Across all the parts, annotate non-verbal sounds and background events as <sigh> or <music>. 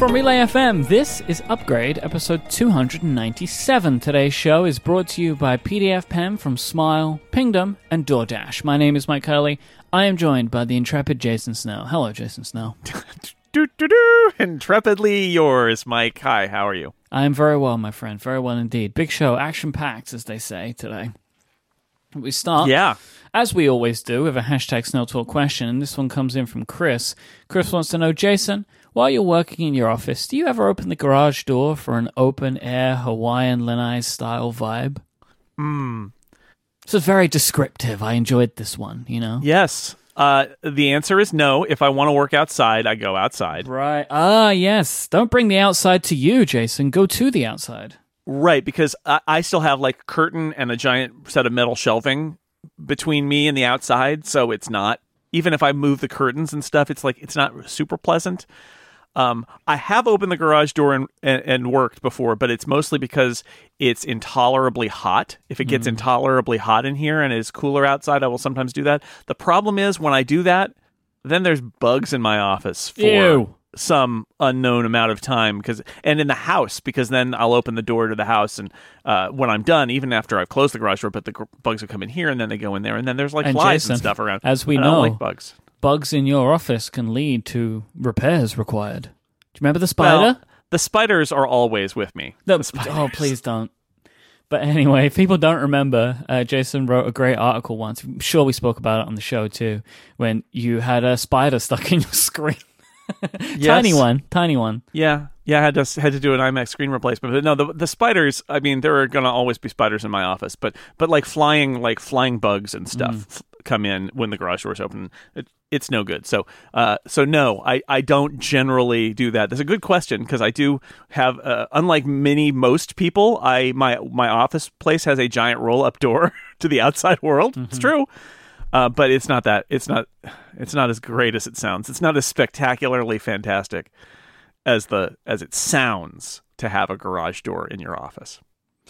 From Relay FM, this is Upgrade, episode 297. Today's show is brought to you by PDFpen from Smile, Pingdom, and DoorDash. My name is Myke Hurley. I am joined by the intrepid Jason Snell. Hello, Jason Snell. <laughs> do do do intrepidly yours Myke hi how are you I am very well, my friend. Very well indeed. Big show, action packed, as they say today. We start, yeah as we always do, with a hashtag Snell Talk question, and this one comes in from Chris. Chris wants to know, Jason, while you're working in your office, do you ever open the garage door for an open air Hawaiian Lanai style vibe? Hmm. This is very descriptive. I enjoyed this one, you know? yes uh the answer is no if i want to work outside i go outside Right. Ah, yes. Don't bring the outside to you, Jason. Go to the outside. right because I, I still have like a curtain and a giant set of metal shelving between me and the outside so it's not even if i move the curtains and stuff it's like it's not super pleasant um, I have opened the garage door and, and, and worked before, but it's mostly because it's intolerably hot. If it gets intolerably hot in here and it is cooler outside, I will sometimes do that. The problem is when I do that, then there's bugs in my office for Ew. some unknown amount of time because and in the house because then I'll open the door to the house and uh, when I'm done, even after I've closed the garage door, but the gr- bugs will come in here and then they go in there and then there's like And flies Jason, and stuff around. as we And I don't know, like bugs. Bugs in your office can lead to repairs required. Do you remember the spider? Well, the spiders are always with me. The- The spiders. oh, please don't. But anyway, if people don't remember, uh, Jason wrote a great article once. I'm sure we spoke about it on the show too, when you had a spider <laughs> stuck in your screen. Tiny one, tiny one. Yeah, yeah. I had to had to do an iMac screen replacement. But no, the the spiders. I mean, there are going to always be spiders in my office. But but like flying like flying bugs and stuff Mm. Come in when the garage doors open. It, it's no good. So uh so no, I I don't generally do that. That's a good question because I do have uh, unlike many most people, I my my office place has a giant roll up door <laughs> to the outside world. It's Mm-hmm. true. Uh, but it's not that. It's not. It's not as great as it sounds. It's not as spectacularly fantastic as the as it sounds to have a garage door in your office.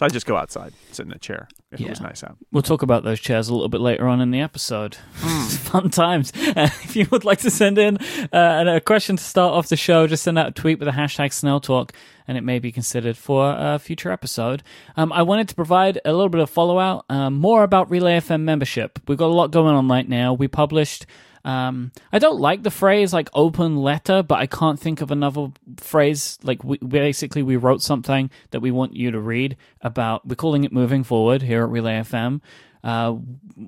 So I just go outside, sit in a chair if it was nice out. We'll talk about those chairs a little bit later on in the episode. Hmm. <laughs> Fun times. Uh, <laughs> if you would like to send in uh, a question to start off the show, just send out a tweet with the hashtag Snell Talk, and it may be considered for a future episode. Um, I wanted to provide a little bit of follow out, um, more about Relay FM membership. We've got a lot going on right now. We published. Um, I don't like the phrase like open letter, but I can't think of another phrase. Like we basically we wrote something that we want you to read about. We're calling it moving forward here at Relay FM. Uh,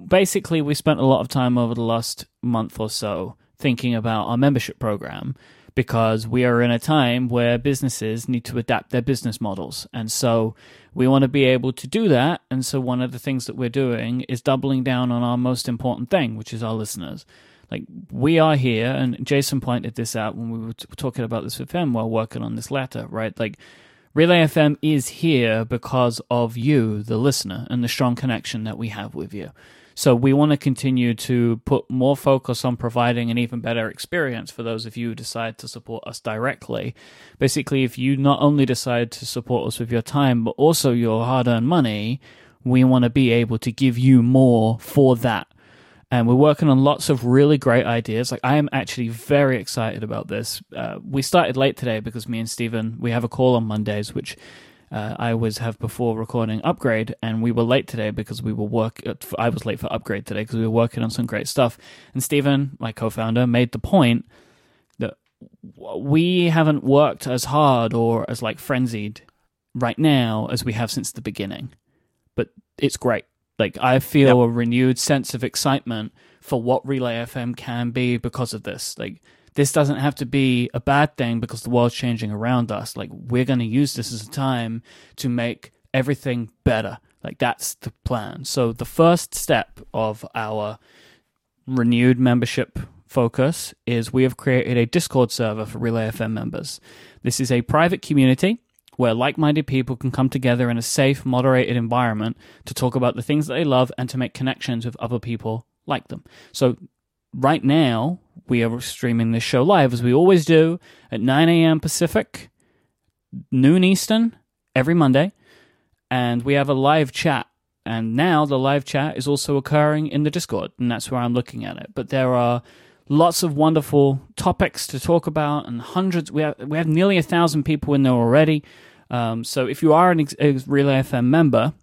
basically, we spent a lot of time over the last month or so thinking about our membership program because we are in a time where businesses need to adapt their business models. And so we want to be able to do that. And so one of the things that we're doing is doubling down on our most important thing, which is our listeners. Like we are here, and Jason pointed this out when we were t- talking about this with while working on this letter, right? Like Relay FM is here because of you, the listener, and the strong connection that we have with you. So we want to continue to put more focus on providing an even better experience for those of you who decide to support us directly. Basically, if you not only decide to support us with your time, but also your hard earned money, we want to be able to give you more for that and we're working on lots of really great ideas. Like I am actually very excited about this. Uh, we started late today because me and Stephen we have a call on Mondays, which uh, I always have before recording Upgrade, and we were late today because we were work. uh, I was late for Upgrade today because we were working on some great stuff. And Stephen, my co-founder, made the point that we haven't worked as hard or as like frenzied right now as we have since the beginning, but it's great. Like I feel a renewed sense of excitement for what Relay FM can be because of this. Like this doesn't have to be a bad thing because the world's changing around us. Like we're going to use this as a time to make everything better. Like that's the plan. So the first step of our renewed membership focus is we have created a Discord server for Relay FM members. This is a private community where like minded people can come together in a safe, moderated environment to talk about the things that they love and to make connections with other people like them. So, right now, we are streaming this show live as we always do at 9 a.m. Pacific, noon Eastern, every Monday. And we have a live chat. And now the live chat is also occurring in the Discord, and that's where I'm looking at it. But there are lots of wonderful topics to talk about, and hundreds. We have we have nearly a thousand people in there already. Um, so if you are an ex- Relay FM member,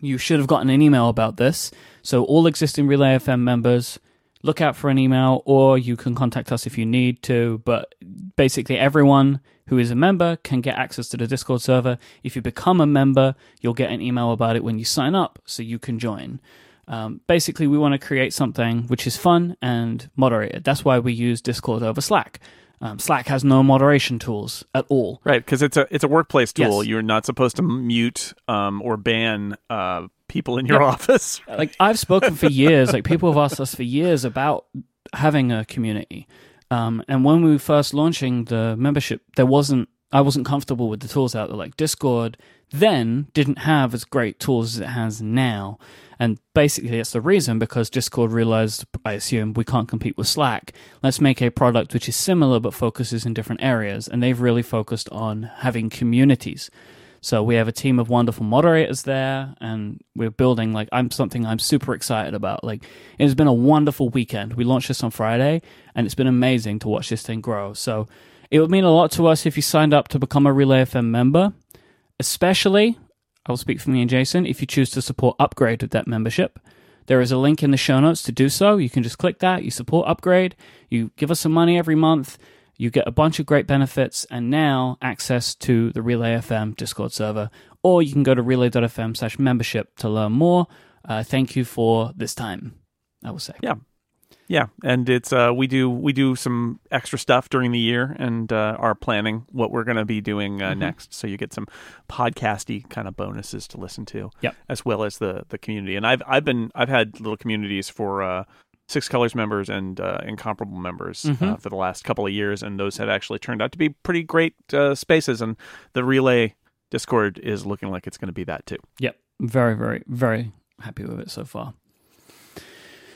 you should have gotten an email about this. So all existing Relay FM members, look out for an email, or you can contact us if you need to. But basically, everyone who is a member can get access to the Discord server. If you become a member, you'll get an email about it when you sign up, so you can join. Um, basically, we want to create something which is fun and moderated. That's why we use Discord over Slack. Um, Slack has no moderation tools at all. Right, because it's a it's a workplace tool. Yes. You're not supposed to mute um, or ban uh, people in your Yep. office. <laughs> like I've spoken for years. Like people have asked us for years about having a community. Um, and when we were first launching the membership, there wasn't. I wasn't comfortable with the tools out there. Like Discord then didn't have as great tools as it has now. And basically, that's the reason because Discord realized, I assume, we can't compete with Slack. Let's make a product which is similar but focuses in different areas. And they've really focused on having communities. So we have a team of wonderful moderators there, and we're building like I'm something I'm super excited about. Like it has been a wonderful weekend. We launched this on Friday, and it's been amazing to watch this thing grow. So it would mean a lot to us if you signed up to become a Relay FM member, especially. I will speak for me and Jason. If you choose to support Upgrade with that membership, there is a link in the show notes to do so. You can just click that. You support Upgrade. You give us some money every month. You get a bunch of great benefits and now access to the Relay FM Discord server. Or you can go to relay.fm slash membership to learn more. Uh, thank you for this time, I will say. Yeah. Yeah, and it's uh, we do we do some extra stuff during the year and uh, are planning what we're going to be doing uh, Mm-hmm. next. So you get some podcasty kind of bonuses to listen to, Yep. as well as the the community. And I've I've been I've had little communities for uh, Six Colors members and uh, incomparable members uh, Mhm. for the last couple of years, and those have actually turned out to be pretty great uh, spaces. And the relay Discord is looking like it's going to be that too. Yep. Very, very, very happy with it so far.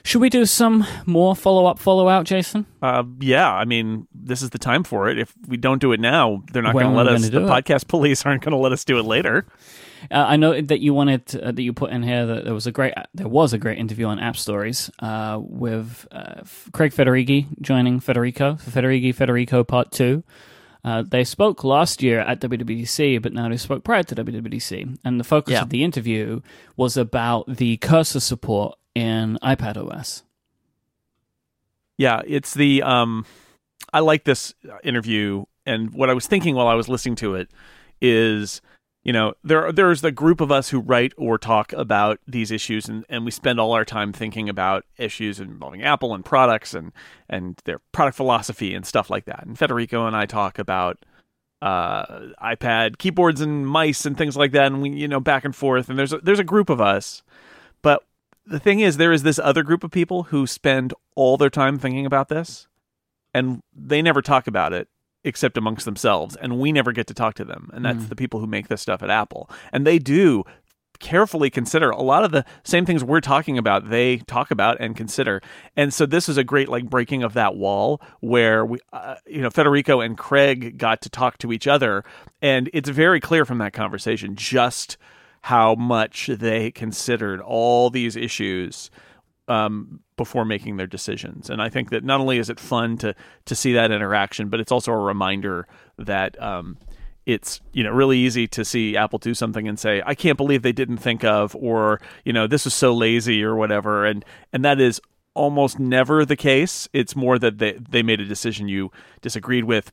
Should we do some more follow up, follow out, Jason? Uh, yeah, I mean, this is the time for it. If we don't do it now, they're not going to let us. The it? podcast <laughs> police aren't going to let us do it later. Uh, I know that you wanted uh, that you put in here that there was a great there was a great interview on AppStories uh, with uh, F- Craig Federighi joining Federico Federighi Federico Part Two. Uh, they spoke last year at WWDC, but now they spoke prior to WWDC, and the focus Yeah. of the interview was about the cursor support in iPadOS. Yeah, it's the. Um, I like this interview, and what I was thinking while I was listening to it is, you know, there there's the group of us who write or talk about these issues, and, and we spend all our time thinking about issues involving Apple and products and and their product philosophy and stuff like that. And Federico and I talk about uh, iPad keyboards and mice and things like that, and we you know back and forth. And there's a, there's a group of us, the thing is, there is this other group of people who spend all their time thinking about this, and they never talk about it except amongst themselves, and we never get to talk to them. And that's Mm. the people who make this stuff at Apple, and they do carefully consider a lot of the same things we're talking about they talk about and consider and so this is a great like breaking of that wall where we uh, you know Federico and Craig got to talk to each other and it's very clear from that conversation just how much they considered all these issues um, before making their decisions. And I think that not only is it fun to to see that interaction, but it's also a reminder that um, it's you know really easy to see Apple do something and say, "I can't believe they didn't think of," or you know, "This was so lazy," or whatever. And and that is almost never the case. It's more that they they made a decision you disagreed with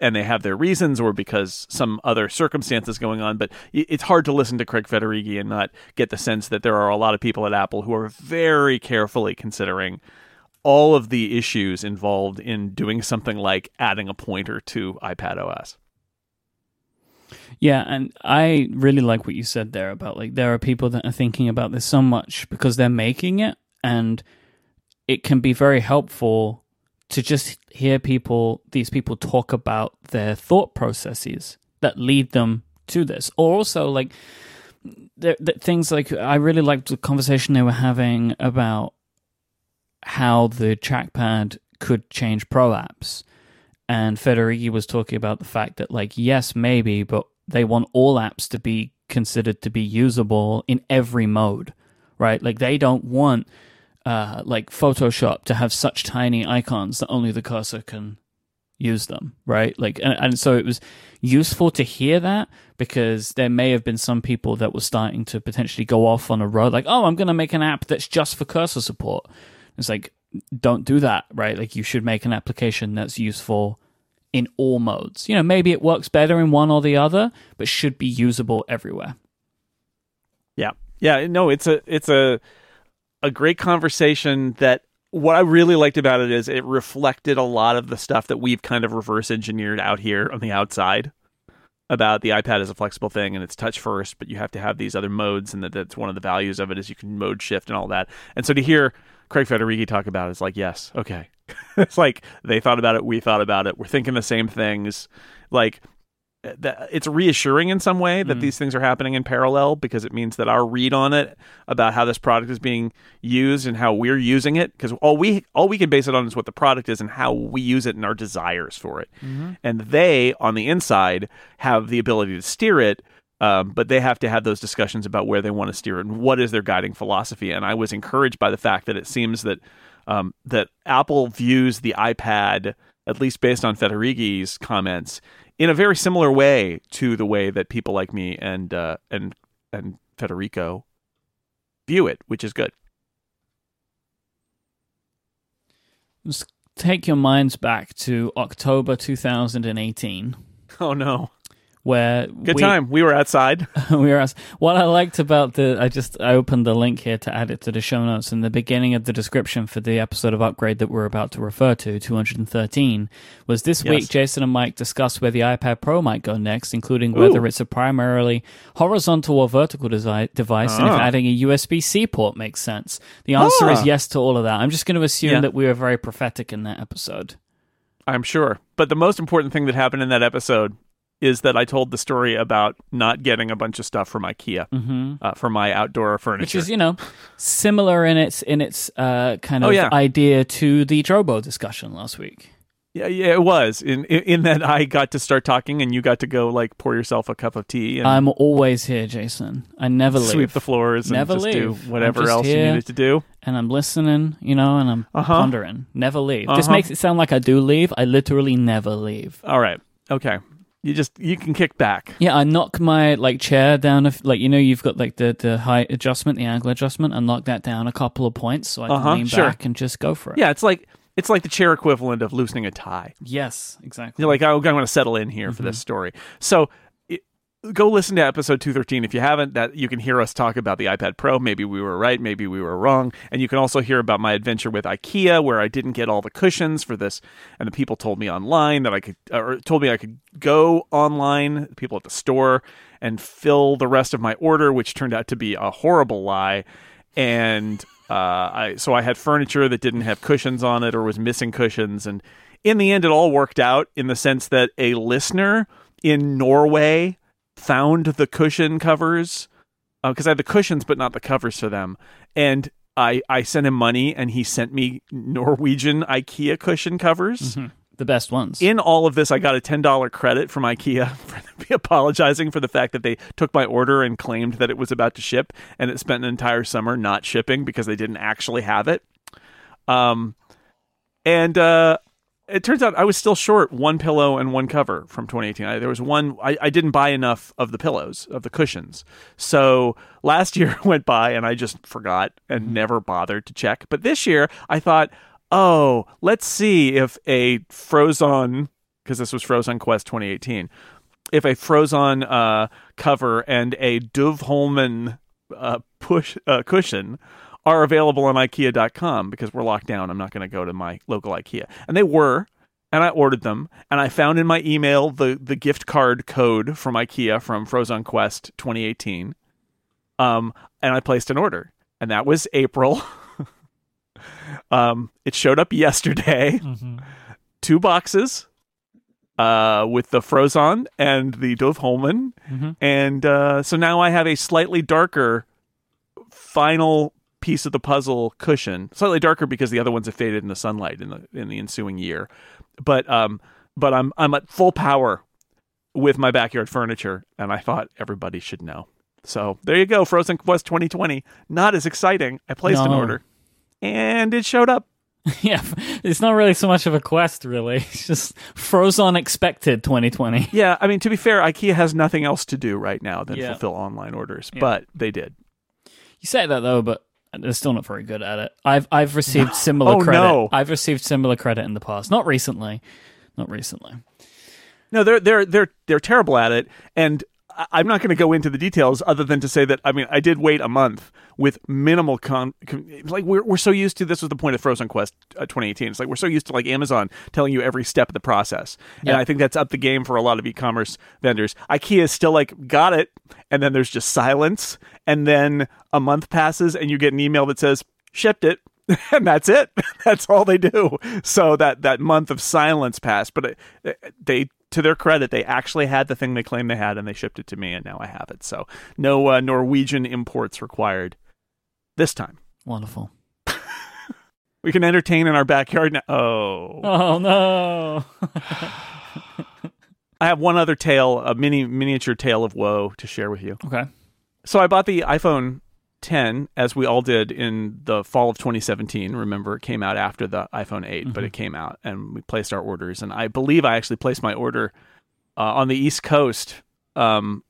and they have their reasons or because some other circumstances going on. But it's hard to listen to Craig Federighi and not get the sense that there are a lot of people at Apple who are very carefully considering all of the issues involved in doing something like adding a pointer to iPadOS. Yeah, and I really like what you said there about like there are people that are thinking about this so much because they're making it and it can be very helpful to just hear people these people talk about their thought processes that lead them to this. Or also like there, there, things like I really liked the conversation they were having about how the trackpad could change pro apps and Federighi was talking about the fact that like yes maybe but they want all apps to be considered to be usable in every mode right? Like they don't want uh, like Photoshop to have such tiny icons that only the cursor can use them, right? Like, and, and so it was useful to hear that because there may have been some people that were starting to potentially go off on a road, like, oh, I'm going to make an app that's just for cursor support. It's like, don't do that, right? Like, you should make an application that's useful in all modes. You know, maybe it works better in one or the other, but should be usable everywhere. Yeah. Yeah, no, it's a it's a a great conversation that what I really liked about it is it reflected a lot of the stuff that we've kind of reverse engineered out here on the outside about the iPad as a flexible thing and it's touch first, but you have to have these other modes and that that's one of the values of it is you can mode shift and all that. And so to hear Craig Federighi talk about it, it is like, yes, okay. <laughs> it's like they thought about it, we thought about it, we're thinking the same things. Like it's reassuring in some way that mm. these things are happening in parallel because it means that our read on it about how this product is being used and how we're using it because all we all we can base it on is what the product is and how we use it and our desires for it mm-hmm. and they on the inside have the ability to steer it um, but they have to have those discussions about where they want to steer it and what is their guiding philosophy and i was encouraged by the fact that it seems that um, that apple views the ipad at least based on Federighi's comments, in a very similar way to the way that people like me and uh, and and Federico view it, which is good. Let's take your minds back to October 2018. Oh no where good we, time we were outside <laughs> we were outside. what i liked about the i just i opened the link here to add it to the show notes in the beginning of the description for the episode of upgrade that we're about to refer to 213 was this yes. week jason and Myke discussed where the ipad pro might go next including whether Ooh. it's a primarily horizontal or vertical desi- device and if ah. adding a usb-c port makes sense the answer ah. is yes to all of that i'm just going to assume yeah. that we were very prophetic in that episode I'm sure. But the most important thing that happened in that episode is that I told the story about not getting a bunch of stuff from IKEA mm-hmm. uh, for my outdoor furniture, which is you know similar in its in its uh, kind oh, of oh, yeah. idea to the Drobo discussion last week. Yeah, yeah, it was in, in, in that I got to start talking and you got to go like pour yourself a cup of tea. And I'm always here, Jason. I never leave. Sweep the floors. Never and just leave. Do whatever else you needed to do. And I'm listening, you know, and I'm uh-huh. pondering. Never leave. Uh-huh. Just makes it sound like I do leave. I literally never leave. All right. Okay. You just you can kick back. Yeah, I knock my like chair down. If, like you know, you've got like the the height adjustment, the angle adjustment. and knock that down a couple of points so I can uh-huh, lean sure. back and just go for it. Yeah, it's like it's like the chair equivalent of loosening a tie. Yes, exactly. You're like, oh, I'm going to settle in here mm-hmm. for this mm-hmm. story. So go listen to episode 213 if you haven't that you can hear us talk about the ipad pro. Maybe we were right maybe we were wrong. And you can also hear about my adventure with ikea where i didn't get all the cushions for this and the people told me online that i could or told me i could go online people at the store and fill the rest of my order which turned out to be a horrible lie. And uh, I, so i had furniture that didn't have cushions on it or was missing cushions. And in the end it all worked out in the sense that a listener in norway found the cushion covers because uh, I had the cushions but not the covers for them, and I I sent him money and he sent me <laughs> Norwegian IKEA cushion covers. Mm-hmm. The best ones. In all of this, I got a ten dollar credit from IKEA <laughs> for <laughs> apologizing for the fact that they took my order and claimed that it was about to ship, and it spent an entire summer not shipping because they didn't actually have it. Um, and uh, it turns out I was still short one pillow and one cover from 2018. I, there was one I, I, didn't buy enough of the pillows of the cushions, so last <laughs> year <laughs> went by and I just forgot and mm-hmm. never bothered to check. But this year I thought, oh, let's see if a Frösön because this was Frösön Quest 2018, if a Frösön uh, cover and a Duvholmen uh, push uh, cushion are available on IKEA.com because we're locked down. I'm not going to go to my local IKEA. And they were, and I ordered them. And I found in my email the, the gift card code from IKEA from Frozen Quest 2018. Um, and I placed an order. And that was April. <laughs> um, it showed up yesterday. Mm-hmm. <laughs> Two boxes uh, with the Frösön and the Duvholmen. Mm-hmm. And uh, so now I have a slightly darker final piece of the puzzle cushion, slightly darker because the other ones have faded in the sunlight in the in the ensuing year. But um, but I'm I'm at full power with my backyard furniture, and I thought everybody should know. So there you go, Frozen Quest 2020. Not as exciting. I placed no. an order. and it showed up. <laughs> yeah, it's not really so much of a quest, really. <laughs> It's just Frozen expected 2020. <laughs> Yeah, I mean, to be fair, IKEA has nothing else to do right now than Yeah. fulfill online orders, Yeah. but they did. You say that though, but they're still not very good at it. I've I've received <laughs> similar Oh, credit. no. I've received similar credit in the past. Not recently. Not recently. No, they're they're they're they're terrible at it, and I'm not going to go into the details other than to say that I mean I did wait a month with minimal con. like we're we're so used to this was the point of Frozen Quest uh, 2018. It's like we're so used to like Amazon telling you every step of the process, Yeah. and I think that's up the game for a lot of e-commerce vendors. IKEA is still like got it, and then there's just silence, and then a month passes, and you get an email that says shipped it. <laughs> And that's it. <laughs> That's all they do. So that that month of silence passed, but it, they to their credit, they actually had the thing they claimed they had, and they shipped it to me, and now I have it. So no uh, Norwegian imports required this time. Wonderful. <laughs> We can entertain in our backyard now. Oh, Oh no. <sighs> I have one other tale, a mini miniature tale of woe to share with you. okay. So I bought the iPhone 10, as we all did in the fall of 2017. Remember, it came out after the iPhone 8, but it came out, and we placed our orders. And I believe I actually placed my order uh, on the East Coast. Um,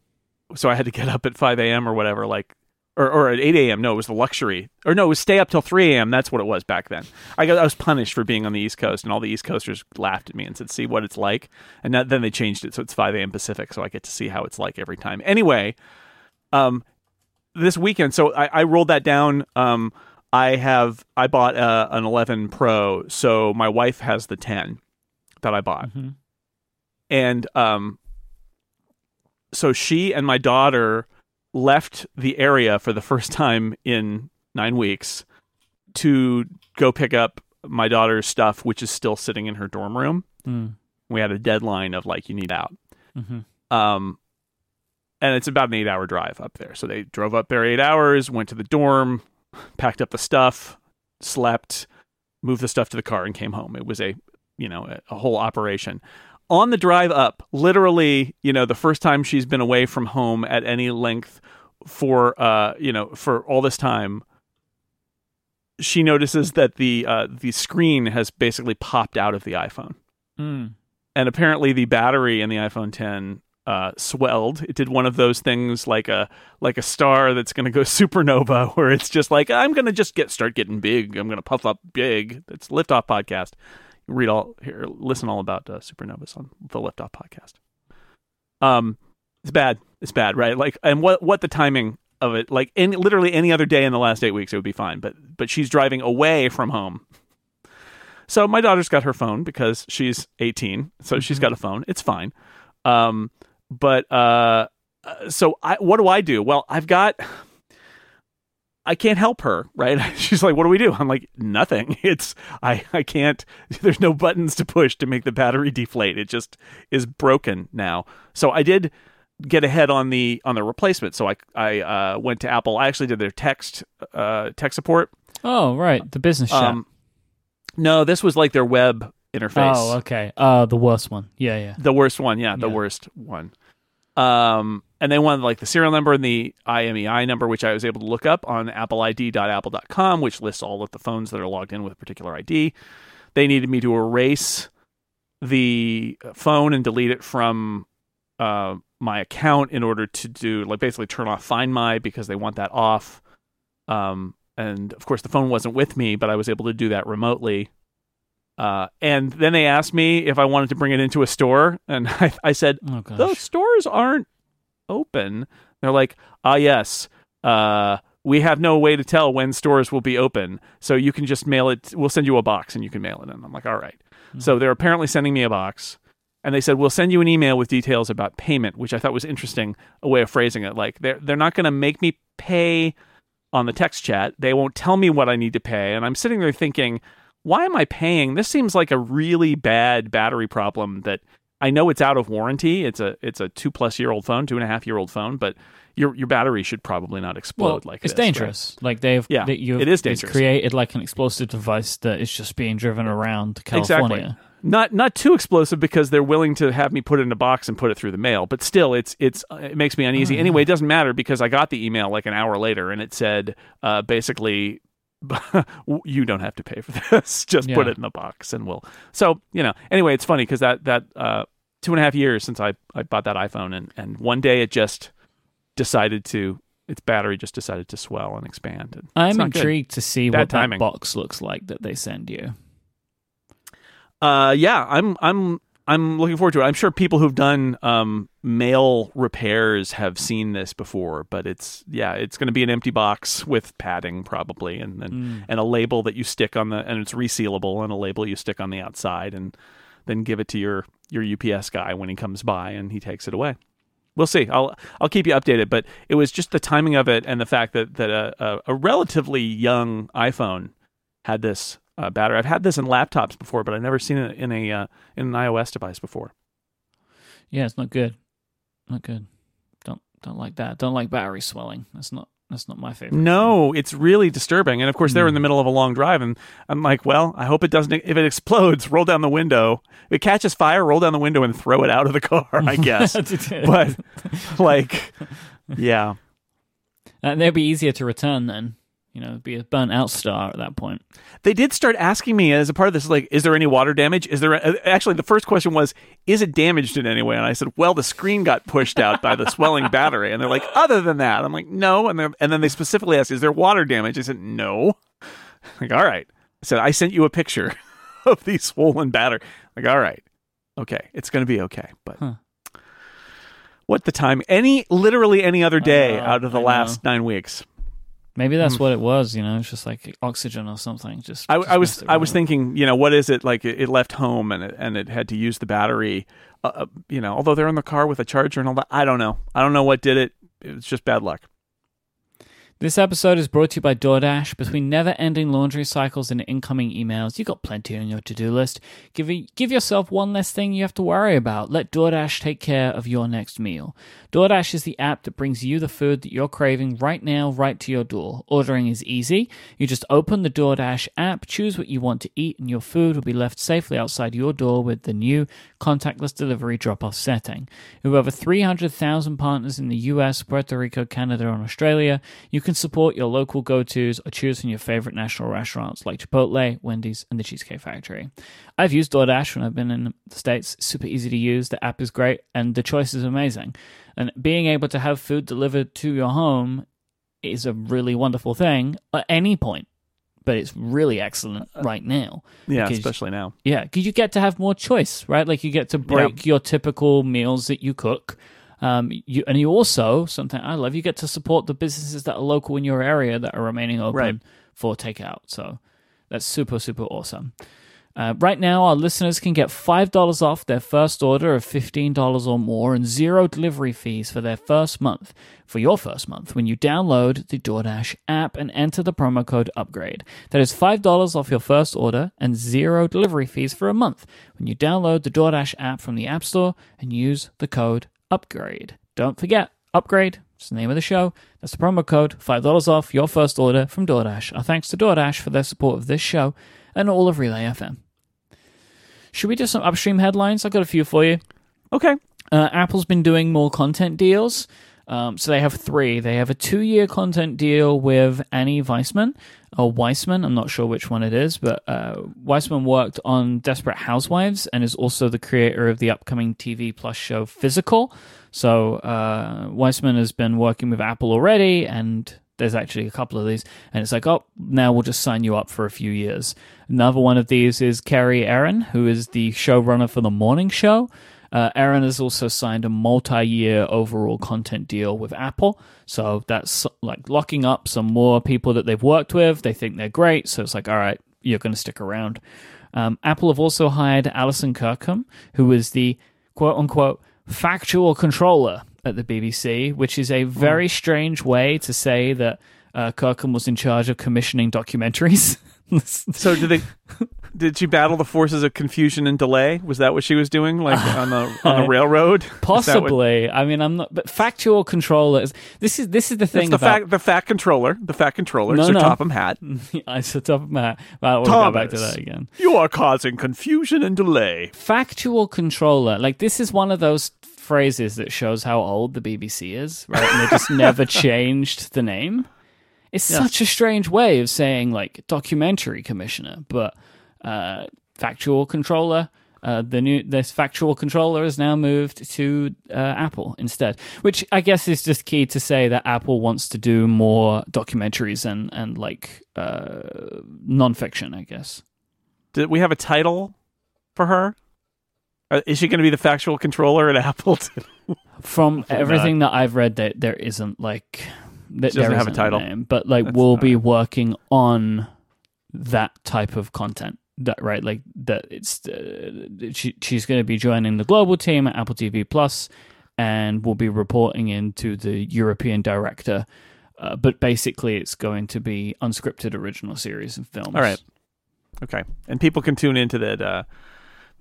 so I had to get up at 5 a.m. or whatever, like, or, or at 8 a.m. No, it was the luxury, or no, it was stay up till 3 a.m. That's what it was back then. I got, I was punished for being on the East Coast, and all the East Coasters laughed at me and said, "See what it's like." And that, then they changed it, so it's 5 a.m. Pacific, so I get to see how it's like every time. Anyway, um, this weekend, so I, I rolled that down. Um, I have I bought uh, an 11 Pro, so my wife has the 10 that I bought, Mhm. and um, so she and my daughter left the area for the first time in nine weeks to go pick up my daughter's stuff, which is still sitting in her dorm room. Mm. We had a deadline of like you need out. Mhm. Um, and it's about an eight hour drive up there. So they drove up there eight hours, went to the dorm, packed up the stuff, slept, moved the stuff to the car, and came home. It was a, you know, a, a whole operation. On the drive up, literally, you know, the first time she's been away from home at any length for, uh, you know, for all this time, she notices that the uh, the screen has basically popped out of the iPhone Mm. and apparently the battery in the iPhone 10 uh, swelled. It did one of those things like a like a star that's going to go <laughs> supernova, where it's just like I'm going to just get start getting big. I'm going to puff up big. That's Liftoff podcast. Read all here, listen all about uh, supernovas on the Liftoff podcast. Um, it's bad. It's bad, right? Like, and what what the timing of it? Like, any literally any other day in the last eight weeks, it would be fine. But but she's driving away from home. So my daughter's got her phone because she's 18, so she's got a phone. It's fine. Um, but uh, uh, so I, what do I do? Well, I've got. I can't help her, right? <laughs> She's like, "What do we do?" I'm like, "Nothing. <laughs> It's I I can't. <laughs> There's no buttons to push to make the battery deflate. It just is broken now." So I did get ahead on the on the replacement. So I I uh, went to Apple. I actually did their text uh, tech support. Oh, right. The business chat. Um, no, this was like their web interface. oh, okay. Uh, the worst one. Yeah, yeah. The worst one, yeah, the Yeah. worst one. Um, and they wanted like the serial number and the IMEI number, which I was able to look up on appleid.apple.com, which lists all of the phones that are logged in with a particular ID. They needed me to erase the phone and delete it from uh, my account in order to do like basically turn off Find My because they want that off. Um, and of course, the phone wasn't with me, but I was able to do that remotely. Uh, and then they asked me if I wanted to bring it into a store, and <laughs> I, I said, Oh gosh. "Those stores aren't open." They're like, "Ah, yes, uh, we have no way to tell when stores will be open, so you can just mail it. We'll send you a box, and you can mail it." in." I'm like, "All right." So they're apparently sending me a box, and they said, "We'll send you an email with details about payment," which I thought was interesting, a way of phrasing it. Like they're they're not going to make me pay on the text chat. They won't tell me what I need to pay, and I'm sitting there thinking, why am I paying? This seems like a really bad battery problem that I know it's out of warranty. It's a it's a two plus year old phone, two and a half year old phone, but your your battery should probably not explode well, like it's this, right? dangerous. Like they've, Yeah, they, you've, it is dangerous. created like an explosive device that is just being driven around California. Exactly. Not not too explosive because they're willing to have me put it in a box and put it through the mail. But still, it's it's it makes me uneasy. Oh, Anyway, it doesn't matter because I got the email like an hour later and it said uh, basically <laughs> you don't have to pay for this. <laughs> Just put it in the box, and we'll. So you know. Anyway, it's funny because that that uh, two and a half years since I I bought that iPhone, and and one day it just decided to its battery just decided to swell and expand. And I'm not good. intrigued to see Bad what timing. that box looks like that they send you. Uh, yeah, I'm I'm I'm looking forward to it. I'm sure people who've done um, mail repairs have seen this before, but it's yeah, it's going to be an empty box with padding probably, and and, Mm. and a label that you stick on the and it's resealable, and a label you stick on the outside, and then give it to your your UPS guy when he comes by, and he takes it away. We'll see. I'll I'll keep you updated, but it was just the timing of it and the fact that that a, a, a relatively young iPhone had this uh, battery. I've had this in laptops before, but I've never seen it in a uh, in an iOS device before. Yeah, it's not good. Not good. Don't don't like that. Don't like battery swelling. That's not that's not my favorite. No, it's really disturbing. And of course, they're in the middle of a long drive, and I'm like, well, I hope it doesn't. If it explodes, roll down the window. If it catches fire, roll down the window and throw it out of the car. I <laughs> guess. but like, <laughs> yeah, and they'd be easier to return then. You know, be a burnt out star at that point. they did start asking me as a part of this, like, is there any water damage? Is there uh, actually the first question was, is it damaged in any way? And I said, well, the screen got pushed out by the swelling <laughs> battery. And they're like, other than that, I'm like, no. And then and then they specifically asked, is there water damage? I said, no. <laughs> Like, all right. I said, I sent you a picture <laughs> of the swollen battery. Like, all right, okay, it's going to be okay. But Huh. what the time? Any literally any other day know, out of the I know. last nine weeks. Maybe that's what it was. You know, it's just like oxygen or something. Just I, just I was I was thinking, you know, what is it like? It, it left home and it, and it had to use the battery. Uh, uh, you know, although they're in the car with a charger and all that, I don't know. I don't know what did it. It was just bad luck. This episode is brought to you by DoorDash. Between never ending laundry cycles and incoming emails, you've got plenty on your to do list. Give, give yourself one less thing you have to worry about. Let DoorDash take care of your next meal. DoorDash is the app that brings you the food that you're craving right now, right to your door. Ordering is easy. You just open the DoorDash app, choose what you want to eat, and your food will be left safely outside your door with the new contactless delivery drop off setting. With over 300,000 partners in the US, Puerto Rico, Canada, and Australia, you can support your local go tos or choose from your favorite national restaurants like Chipotle, Wendy's, and the Cheesecake Factory. I've used DoorDash when I've been in the States. Super easy to use. The app is great, and the choice is amazing. And being able to have food delivered to your home is a really wonderful thing at any point. But it's really excellent uh, right now. Yeah, especially now. Yeah, because you get to have more choice, right? Like you get to break your typical meals that you cook. Um, you and you also something I love. You get to support the businesses that are local in your area that are remaining open Right. for takeout. So that's super super awesome. Uh, right now, our listeners can get $5 off their first order of $15 or more and zero delivery fees for their first month, for your first month, when you download the DoorDash app and enter the promo code UPGRADE. That is $5 off your first order and zero delivery fees for a month when you download the DoorDash app from the App Store and use the code UPGRADE. Don't forget, UPGRADE. It's the name of the show. That's the promo code. $5 off your first order from DoorDash. Our thanks to DoorDash for their support of this show and all of Relay FM. Should we do some upstream headlines? I've got a few for you. Okay. Uh, Apple's been doing more content deals. Um, so they have three. They have a two-year content deal with Annie Weisman or Weisman. I'm not sure which one it is, but uh, Weisman worked on Desperate Housewives and is also the creator of the upcoming TV Plus show Physical. So uh, Weisman has been working with Apple already, and there's actually a couple of these, and it's like, oh, now we'll just sign you up for a few years. Another one of these is Kerry Ehrin, who is the showrunner for the morning show. Uh, Ehrin has also signed a multi-year overall content deal with Apple, so that's like locking up some more people that they've worked with. They think they're great, so it's like, all right, you're going to stick around. Um, Apple have also hired Alison Kirkham, who is the quote-unquote factual controller at the BBC, which is a very strange way to say that uh, Kirkham was in charge of commissioning documentaries. <laughs> So did they? Did she battle the forces of confusion and delay? Was that what she was doing, like on the <laughs> on the railroad? <laughs> That what- Possibly. I mean, I'm not. But factual controllers. This is this is the thing It's the about fact the fat controller, the fat controller, No, Sir no. Topham Hatt. I up my. Well, I to go back to that again. You are causing confusion and delay. Factual controller. Like this is one of those phrases that shows how old the BBC is, right? And they just <laughs> never changed the name. It's Yes. such a strange way of saying like documentary commissioner, but uh, factual controller. Uh, the new this factual controller has now moved to uh, Apple instead, which I guess is just key to say that Apple wants to do more documentaries and and like uh, nonfiction. I guess. Did we have a title for her? Uh, Is she going to be the factual controller at Apple? <laughs> From everything that I've read, that there isn't like that doesn't have a title. name, but like That's we'll all be working on that type of content. That right, like that. It's uh, she, she's going to be joining the global team at Apple TV Plus, and will be reporting into the European director. Uh, but basically, it's going to be unscripted original series and films. All right. okay, and people can tune into that uh,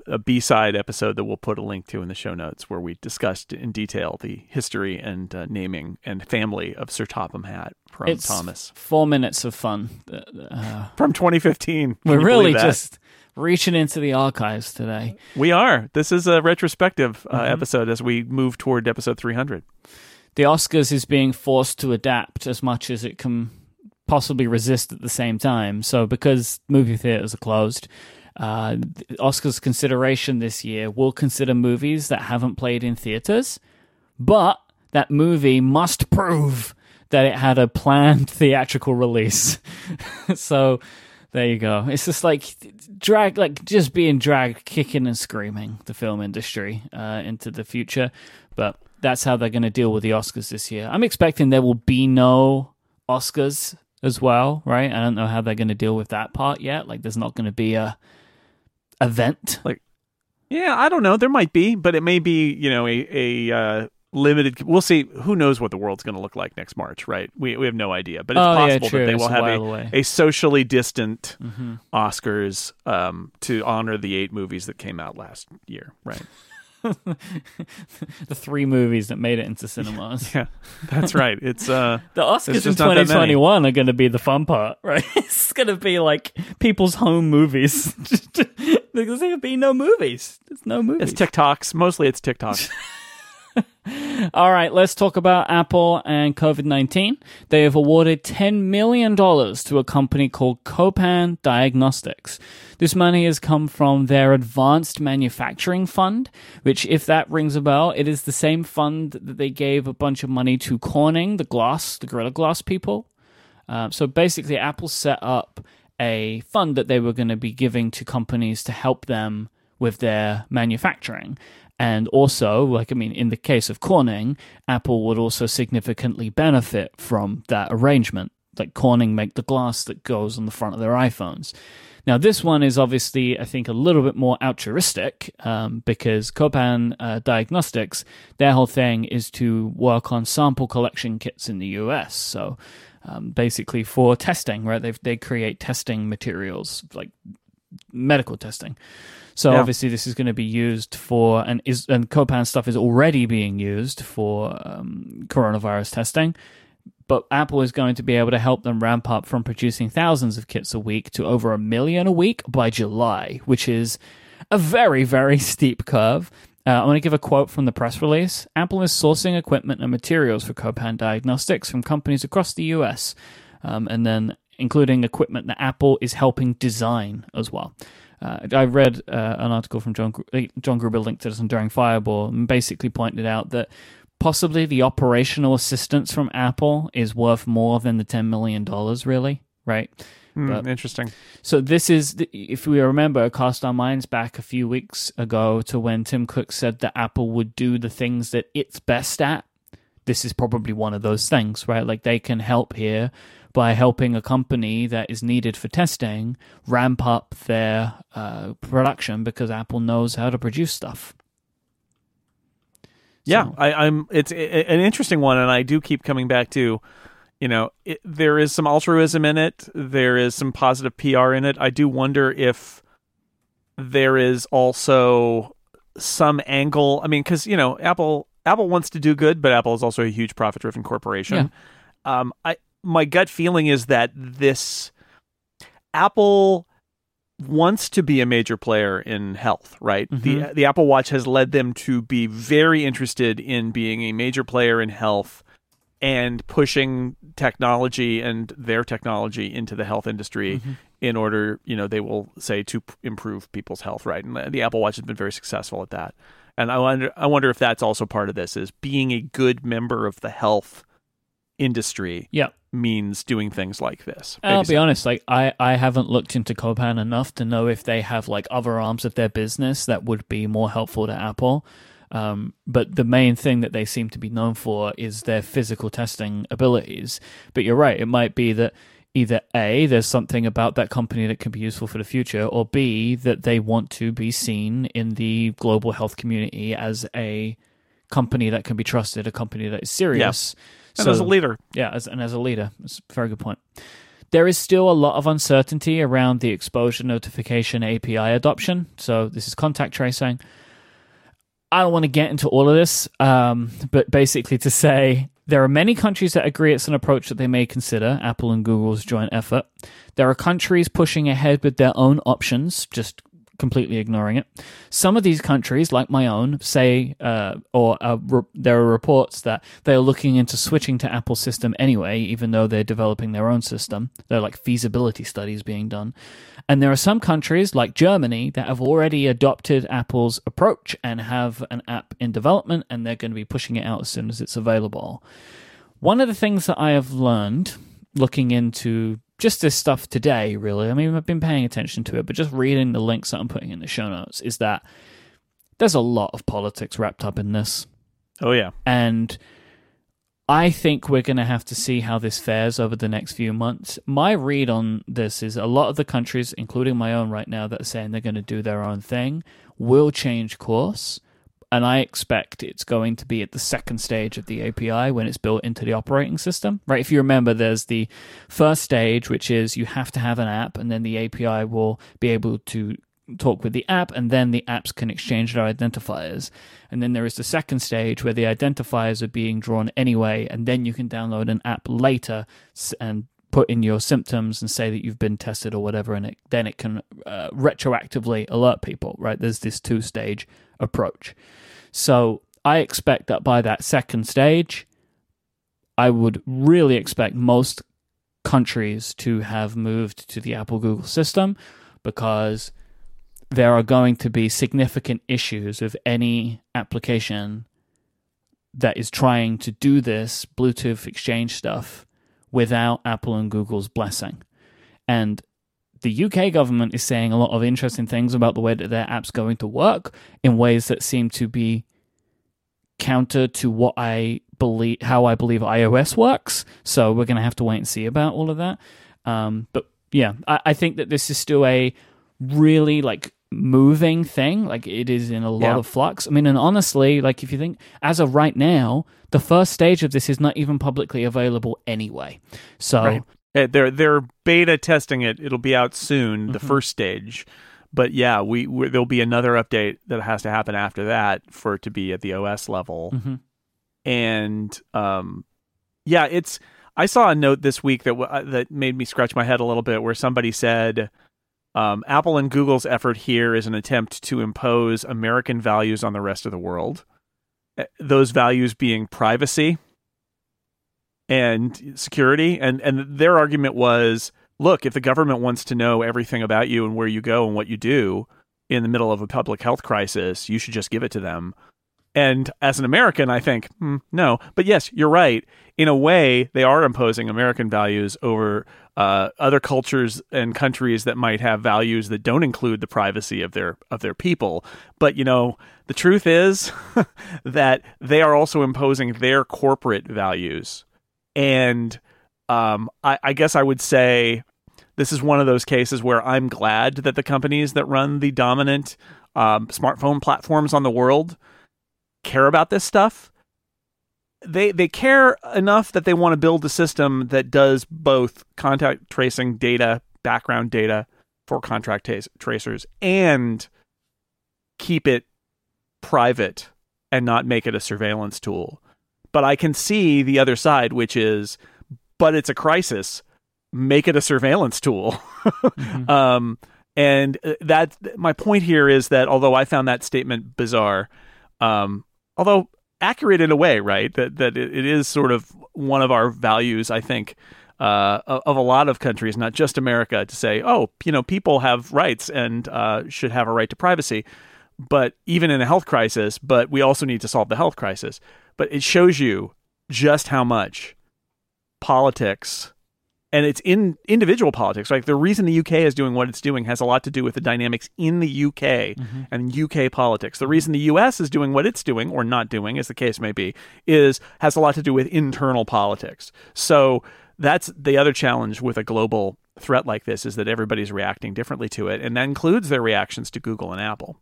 a B side episode that we'll put a link to in the show notes, where we discussed in detail the history and uh, naming and family of Sir Topham Hatt from It's Thomas four minutes of fun. Uh, from 2015. Can we're really just reaching into the archives today. we are. This is a retrospective uh, Mm-hmm. episode as we move toward episode 300. the Oscars is being forced to adapt as much as it can possibly resist at the same time. So, because movie theaters are closed, uh, Oscars consideration this year will consider movies that haven't played in theaters, but that movie must prove that it had a planned <laughs> theatrical release. <laughs> so, there you go. It's just like drag, like just being dragged, kicking and screaming the film industry uh, into the future. But that's how they're going to deal with the Oscars this year. I'm expecting there will be no Oscars as well, right? I don't know how they're going to deal with that part yet. Like, there's not going to be a event. Like, yeah, I don't know. There might be, but it may be, you know, a, a uh, limited. We'll see. Who knows what the world's going to look like next March, right? We, we have no idea. But it's Oh, possible true. that they It's will a have a, away. a socially distant hmm Oscars um, to honor the eight movies that came out last year, right? <laughs> <laughs> the three movies that made it into cinemas. Yeah, that's right. It's uh, <laughs> The Oscars There's in just not that many. 2021 are going to be the fun part, right? It's going to be like people's home movies. There's going to be no movies. There's no movies. it's TikToks. Mostly, it's TikToks. <laughs> All right, let's talk about Apple and COVID 19. They have awarded $10 million to a company called Copan Diagnostics. This money has come from their Advanced Manufacturing Fund, which, if that rings a bell, it is the same fund that they gave a bunch of money to Corning, the glass, the Gorilla Glass people. Uh, so basically, Apple set up a fund that they were going to be giving to companies to help them with their manufacturing. And also, like, I mean, in the case of Corning, Apple would also significantly benefit from that arrangement. Like, Corning make the glass that goes on the front of their iPhones. Now, this one is obviously, I think, a little bit more altruistic um, because Copan uh, Diagnostics, their whole thing is to work on sample collection kits in the US. So, um, basically, for testing, right? They they create testing materials like medical testing. So Yeah. obviously, this is going to be used for and is and Copan stuff is already being used for um, coronavirus testing but Apple is going to be able to help them ramp up from producing thousands of kits a week to over a million a week by July, which is a very, very <laughs> steep curve. Uh, I want to give a quote from the press release. Apple is sourcing equipment and materials for Copan Diagnostics from companies across the US, um, and then including equipment that Apple is helping design as well. Uh, I read uh, an article from John uh, John Gruber linked to this Daring Fireball and basically pointed out that possibly the operational assistance from Apple is worth more than the $10 million, really, right? Hmm, But- interesting. So this is, if we remember, cast our minds back a few weeks ago to when Tim Cook said that Apple would do the things that it's best at. This is probably one of those things, right? Like they can help here by helping a company that is needed for testing ramp up their uh, production because Apple knows how to produce stuff. Yeah, So- I, I'm. It's an interesting one, and I do keep coming back to, you know, it, there is some altruism in it. There is some positive PR in it. I do wonder if there is also some angle. I mean, because you know, Apple Apple wants to do good, but Apple is also a huge profit driven corporation. Um, I my gut feeling is that this Apple wants to be a major player in health, right? The Mhm. the Apple Watch has led them to be very interested in being a major player in health and pushing technology and their technology into the health industry Mm-hmm. in order, you know, they will say to p- improve people's health, right? And the, Apple Watch has been very successful at that. And I wonder, I wonder if that's also part of this is being a good member of the health industry Yeah. means doing things like this. I'll be honest, like I, I haven't looked into Copan enough to know if they have like other arms of their business that would be more helpful to Apple. Um, but the main thing that they seem to be known for is their physical testing abilities. But you're right, it might be that either A, there's something about that company that can be useful for the future, or B, that they want to be seen in the global health community as a company that can be trusted, a company that is serious. And as a leader, Yeah, as, and as a leader, it's a very good point. There is still a lot of uncertainty around the exposure notification API adoption. So this is contact tracing. I don't want to get into all of this, um, but basically to say there are many countries that agree it's an approach that they may consider, Apple and Google's joint effort. There are countries pushing ahead with their own options, just completely ignoring it. Some of these countries, like my own, say, uh, or uh, re- there are reports that they are looking into switching to Apple's system anyway, even though they're developing their own system. There are like feasibility studies being done. And there are some countries, like Germany, that have already adopted Apple's approach and have an app in development, and they're going to be pushing it out as soon as it's available. One of the things that I have learned looking into just this stuff today, really, I mean, I've been paying attention to it, but just reading the links that I'm putting in the show notes is that there's a lot of politics wrapped up in this. oh yeah, And I think we're going to have to see how this fares over the next few months. My read on this is a lot of the countries, including my own right now, that are saying they're going to do their own thing, will change course. And I expect it's going to be at the second stage of the API when it's built into the operating system. Right? If you remember, there's the first stage, which is you have to have an app, and then the API will be able to talk with the app, and then the apps can exchange their identifiers. And then there is the second stage where the identifiers are being drawn anyway, and then you can download an app later and put in your symptoms and say that you've been tested or whatever, and it, then it can uh, retroactively alert people. Right? There's this two stage approach. So I expect that by that second stage, I would really expect most countries to have moved to the Apple Google system because there are going to be significant issues with any application that is trying to do this Bluetooth exchange stuff without Apple and Google's blessing. And the UK government is saying a lot of interesting things about the way that their app's going to work in ways that seem to be counter to what I believe, how I believe iOS works. So we're going to have to wait and see about all of that. Um, but yeah, I, I think that this is still a really like moving thing. Like it is in a lot Yeah. of flux. I mean, and honestly, like if you think as of right now, the first stage of this is not even publicly available anyway. So Right. Uh, they're they're beta testing it. It'll be out soon, the Mhm. first stage. But yeah, we there'll be another update that has to happen after that for it to be at the OS level. Mhm. And um, yeah, it's. I saw a note this week that w- uh, that made me scratch my head a little bit, where somebody said, um, "Apple and Google's effort here is an attempt to impose American values on the rest of the world. Uh, Those values being privacy." And security. And and their argument was look if the government wants to know everything about you and where you go and what you do in the middle of a public health crisis you should just give it to them. And as an american i think hmm, no. But yes you're right. In a way they are imposing american values over uh, other cultures and countries that might have values that don't include the privacy of their of their people. But you know the truth is <laughs> that they are also imposing their corporate values and um, I, I guess I would say this is one of those cases where I'm glad that the companies that run the dominant um, smartphone platforms on the world care about this stuff. They they care enough that they want to build a system that does both contact tracing data, background data for contract ta- tracers, and keep it private and not make it a surveillance tool but I can see the other side, which is, but it's a crisis. Make it a surveillance tool. <laughs> Mhm. um, and uh, that my point here is that although I found that statement bizarre, um, although accurate in a way, right? That that it, it is sort of one of our values, I think, uh, of a lot of countries, not just America, to say, oh, you know, people have rights and uh, should have a right to privacy. But even in a health crisis, but we also need to solve the health crisis. But it shows you just how much politics and it's in individual politics. Like the reason the UK is doing what it's doing has a lot to do with the dynamics in the UK mm-hmm. and UK politics. The reason the US is doing what it's doing or not doing, as the case may be, is has a lot to do with internal politics. So that's the other challenge with a global threat like this is that everybody's reacting differently to it, and that includes their reactions to Google and Apple.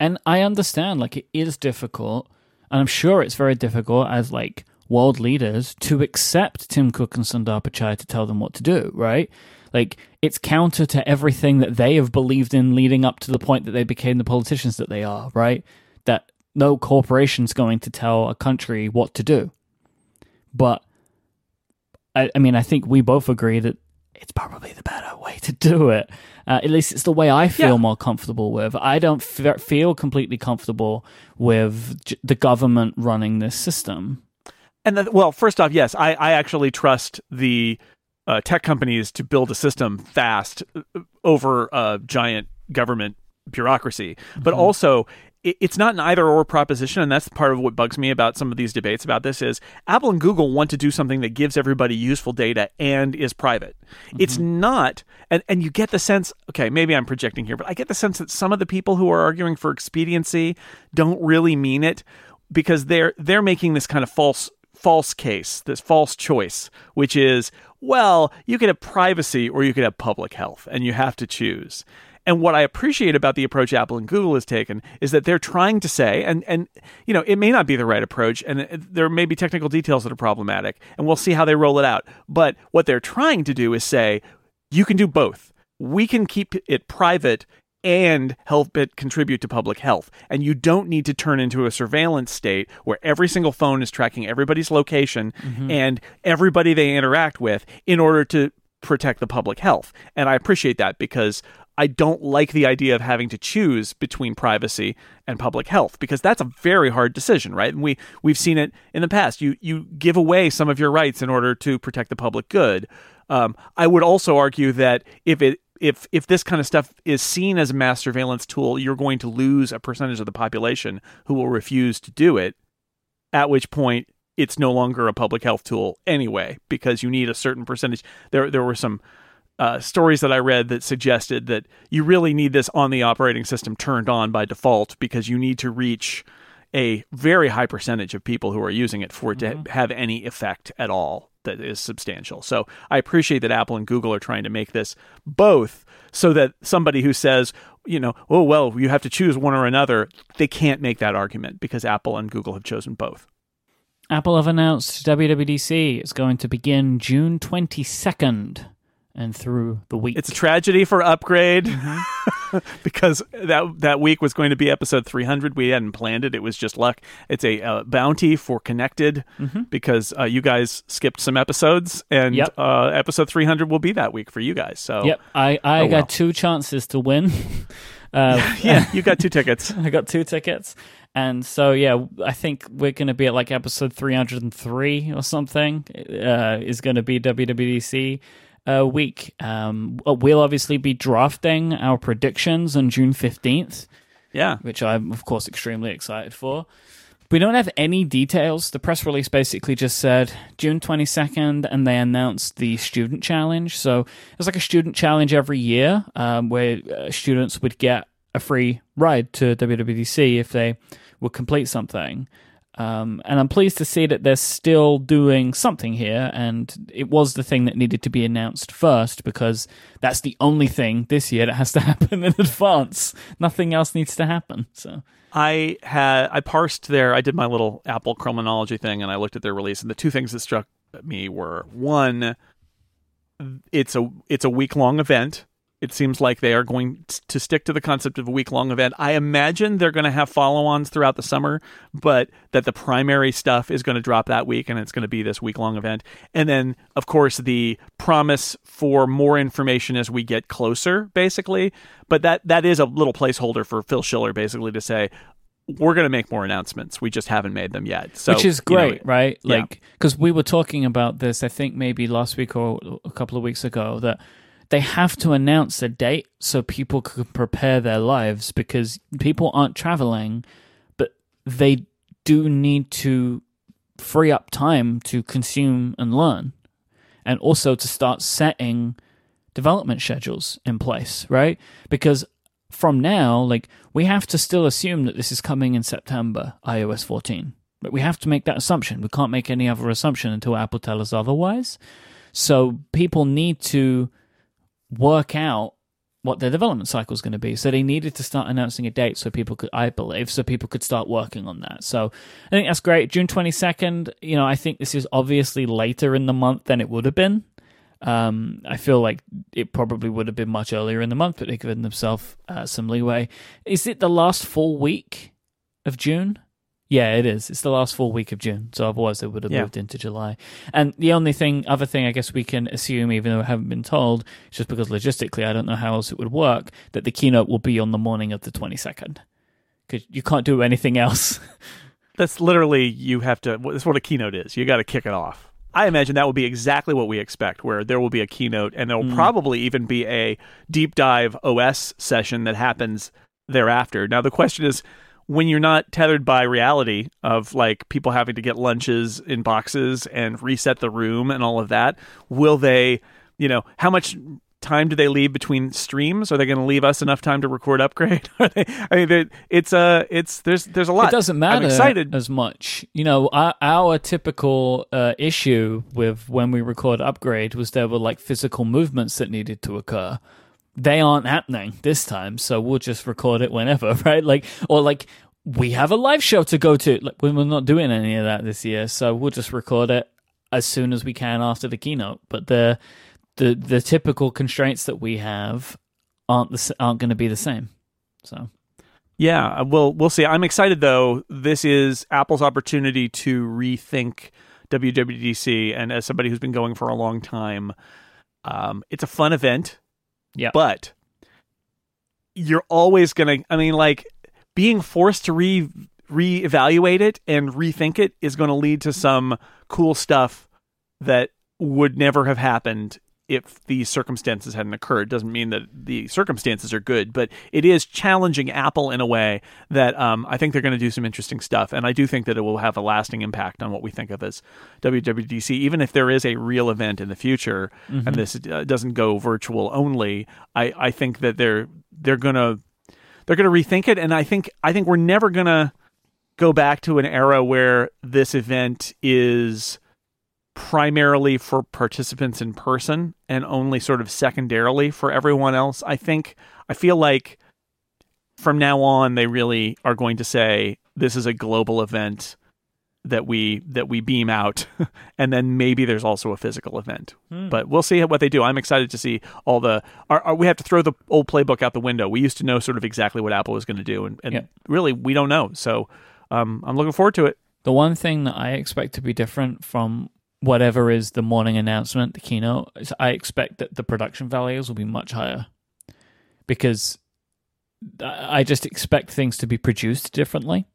And I understand, like it is difficult, and I'm sure it's very difficult as like world leaders to accept Tim Cook and Sundar Pichai to tell them what to do, right? Like, it's counter to everything that they have believed in leading up to the point that they became the politicians that they are, right? That no corporation's going to tell a country what to do. But, I, I mean, I think we both agree that it's probably the better way to do it. Uh, at least it's the way I feel yeah. more comfortable with. I don't f- feel completely comfortable with j- the government running this system. And well, first off, yes, I, I actually trust the uh, tech companies to build a system fast uh, over a giant government bureaucracy. But mm-hmm. also, it, it's not an either or proposition, and that's part of what bugs me about some of these debates about this. Is Apple and Google want to do something that gives everybody useful data and is private. Mm-hmm. It's not, and and you get the sense. Okay, maybe I'm projecting here, but I get the sense that some of the people who are arguing for expediency don't really mean it because they're they're making this kind of false false case, this false choice, which is, well, you could have privacy or you could have public health, and you have to choose. And what I appreciate about the approach Apple and Google has taken is that they're trying to say, and and you know, it may not be the right approach, and there may be technical details that are problematic, and we'll see how they roll it out. But what they're trying to do is say, you can do both. We can keep it private and help it contribute to public health. And you don't need to turn into a surveillance state where every single phone is tracking everybody's location mm-hmm. and everybody they interact with in order to protect the public health. And I appreciate that because I don't like the idea of having to choose between privacy and public health because that's a very hard decision, right? And we we've seen it in the past. You you give away some of your rights in order to protect the public good. Um, I would also argue that if it if if this kind of stuff is seen as a mass surveillance tool, you're going to lose a percentage of the population who will refuse to do it. At which point, it's no longer a public health tool anyway, because you need a certain percentage. There there were some uh, stories that I read that suggested that you really need this on the operating system turned on by default because you need to reach a very high percentage of people who are using it for it mm-hmm. to have any effect at all that is substantial. So I appreciate that Apple and Google are trying to make this both so that somebody who says, you know, oh, well, you have to choose one or another, they can't make that argument because Apple and Google have chosen both. Apple have announced WWDC is going to begin June 22nd and through the week. It's a tragedy for Upgrade mm-hmm. <laughs> because that that week was going to be episode 300. We hadn't planned it. It was just luck. It's a uh, bounty for Connected mm-hmm. because uh, you guys skipped some episodes, and yep. uh, episode 300 will be that week for you guys. So yep, I I oh, got well. two chances to win. <laughs> Uh, <laughs> yeah, you got two tickets. I got two tickets. And so, yeah, I think we're going to be at like episode 303 or something, uh, is going to be WWDC uh, week. Um, we'll obviously be drafting our predictions on June 15th. Yeah. Which I'm, of course, extremely excited for. We don't have any details. The press release basically just said June 22nd, and they announced the student challenge. So it's like a student challenge every year um, where uh, students would get a free ride to WWDC if they would complete something. Um, and I'm pleased to see that they're still doing something here, and it was the thing that needed to be announced first because that's the only thing this year that has to <laughs> happen in advance. Nothing else needs to happen. So I had I parsed their I did my little Apple chronology thing, and I looked at their release, and the two things that struck me were one, it's a it's a week long event it seems like they are going to stick to the concept of a week long event. I imagine they're going to have follow ons throughout the summer, but that the primary stuff is going to drop that week and it's going to be this week long event. And then, of course, the promise for more information as we get closer, basically. But that, that is a little placeholder for Phil Schiller, basically, to say, we're going to make more announcements. We just haven't made them yet. So, Which is you know, great, right? Like, because we were talking about this, I think maybe last week or a couple of weeks ago, that they have to announce a date so people can prepare their lives because people aren't traveling, but they do need to free up time to consume and learn and also to start setting development schedules in place, right? Because from now, like we have to still assume that this is coming in September, iOS 14. But we have to make that assumption. We can't make any other assumption until Apple tells us otherwise. So people need to work out what their development cycle is going to be. So they needed to start announcing a date so people could, I believe, so people could start working on that. So I think that's great. June 22nd, you know, I think this is obviously later in the month than it would have been. Um, I feel like it probably would have been much earlier in the month, but they've given themselves uh, some leeway. Is it the last full week of June? Yeah, it is. It's the last full week of June. So otherwise, they would have Yeah. moved into July. And the only thing, other thing, I guess we can assume, even though we haven't been told, just because logistically, I don't know how else it would work, that the keynote will be on the morning of the twenty second, because you can't do anything else. <laughs> That's literally you have to. That's what a keynote is. You got to kick it off. I imagine that will be exactly what we expect, where there will be a keynote, and there will mm. probably even be a deep dive OS session that happens thereafter. Now, the question is, when you're not tethered by reality of like people having to get lunches in boxes and reset the room and all of that, will they, you know, how much time do they leave between streams? Are they going to leave us enough time to record upgrade? <laughs> Are they, I mean, it's uh, it's there's there's a lot. It doesn't matter I'm excited. as much. You know, our, our typical uh, issue with when we record upgrade was there were like physical movements that needed to occur. They aren't happening this time, so we'll just record it whenever, <laughs> right? Like, or like we have a live show to go to. Like, we're not doing any of that this year, so we'll just record it as soon as we can after the keynote. But the the the typical constraints that we have aren't the aren't going to be the same. So Yeah, we'll we'll see. I'm excited though. This is Apple's opportunity to rethink WWDC, and as somebody who's been going for a long time, um, it's a fun event. Yeah. but you're always gonna. I mean, like being forced to re reevaluate it and rethink it is going to lead to some cool stuff that would never have happened if these circumstances hadn't occurred. Doesn't mean that the circumstances are good, but it is challenging Apple in a way that um, I think they're going to do some interesting stuff, and I do think that it will have a lasting impact on what we think of as WWDC. Even if there is a real event in the future, and this uh, doesn't go virtual only, I, I think that they're they're gonna they're gonna rethink it, and I think I think we're never gonna go back to an era where this event is primarily for participants in person and only sort of secondarily for everyone else. I think I feel like from now on they really are going to say this is a global event that we that we beam out. <laughs> And then maybe there's also a physical event. But we'll see what they do. I'm excited to see all the we have to throw the old playbook out the window. We used to know sort of exactly what apple was going to do and, and Yeah. really we don't know. So um, i'm looking forward to it. The one thing that I expect to be different from whatever is the morning announcement, the keynote, I expect that the production values will be much higher because I I just expect things to be produced differently.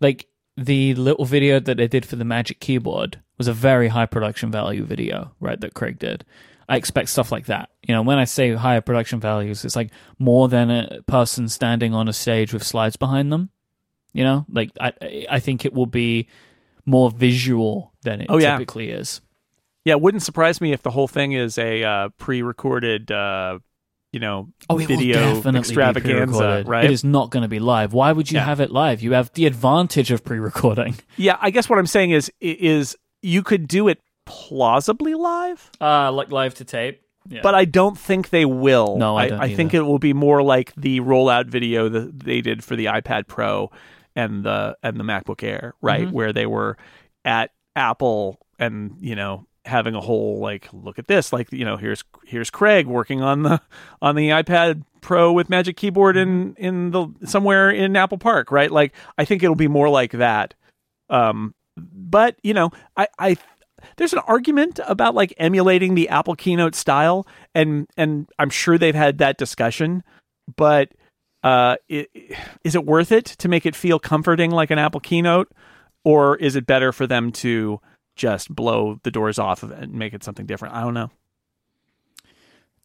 Like the little video that they did for the Magic Keyboard was a very high production value video, right? That Craig did. I expect stuff like that. You know, when I say higher production values, it's like more than a person standing on a stage with slides behind them. You know, like I I think it will be more visual than it Oh, yeah. typically is. Yeah, it wouldn't surprise me if the whole thing is a uh, pre-recorded, uh, you know, Oh, it video will definitely extravaganza, be right? It is not going to be live. Why would you Yeah. have it live? You have the advantage of pre-recording. <laughs> Yeah, I guess what I'm saying is is you could do it plausibly live, Uh like live to tape. Yeah. but I don't think they will. No, I I, don't I think it will be more like the rollout video that they did for the iPad Pro and the and the MacBook Air, right, Mm-hmm. where they were at Apple and you know having a whole like look at this like you know here's here's Craig working on the on the iPad Pro with Magic Keyboard in in the somewhere in Apple Park right? Like I think it'll be more like that. Um but you know I I there's an argument about like emulating the Apple keynote style and and I'm sure they've had that discussion but Uh, i- is it worth it to make it feel comforting like an Apple Keynote, or is it better for them to just blow the doors off of it and make it something different? I don't know.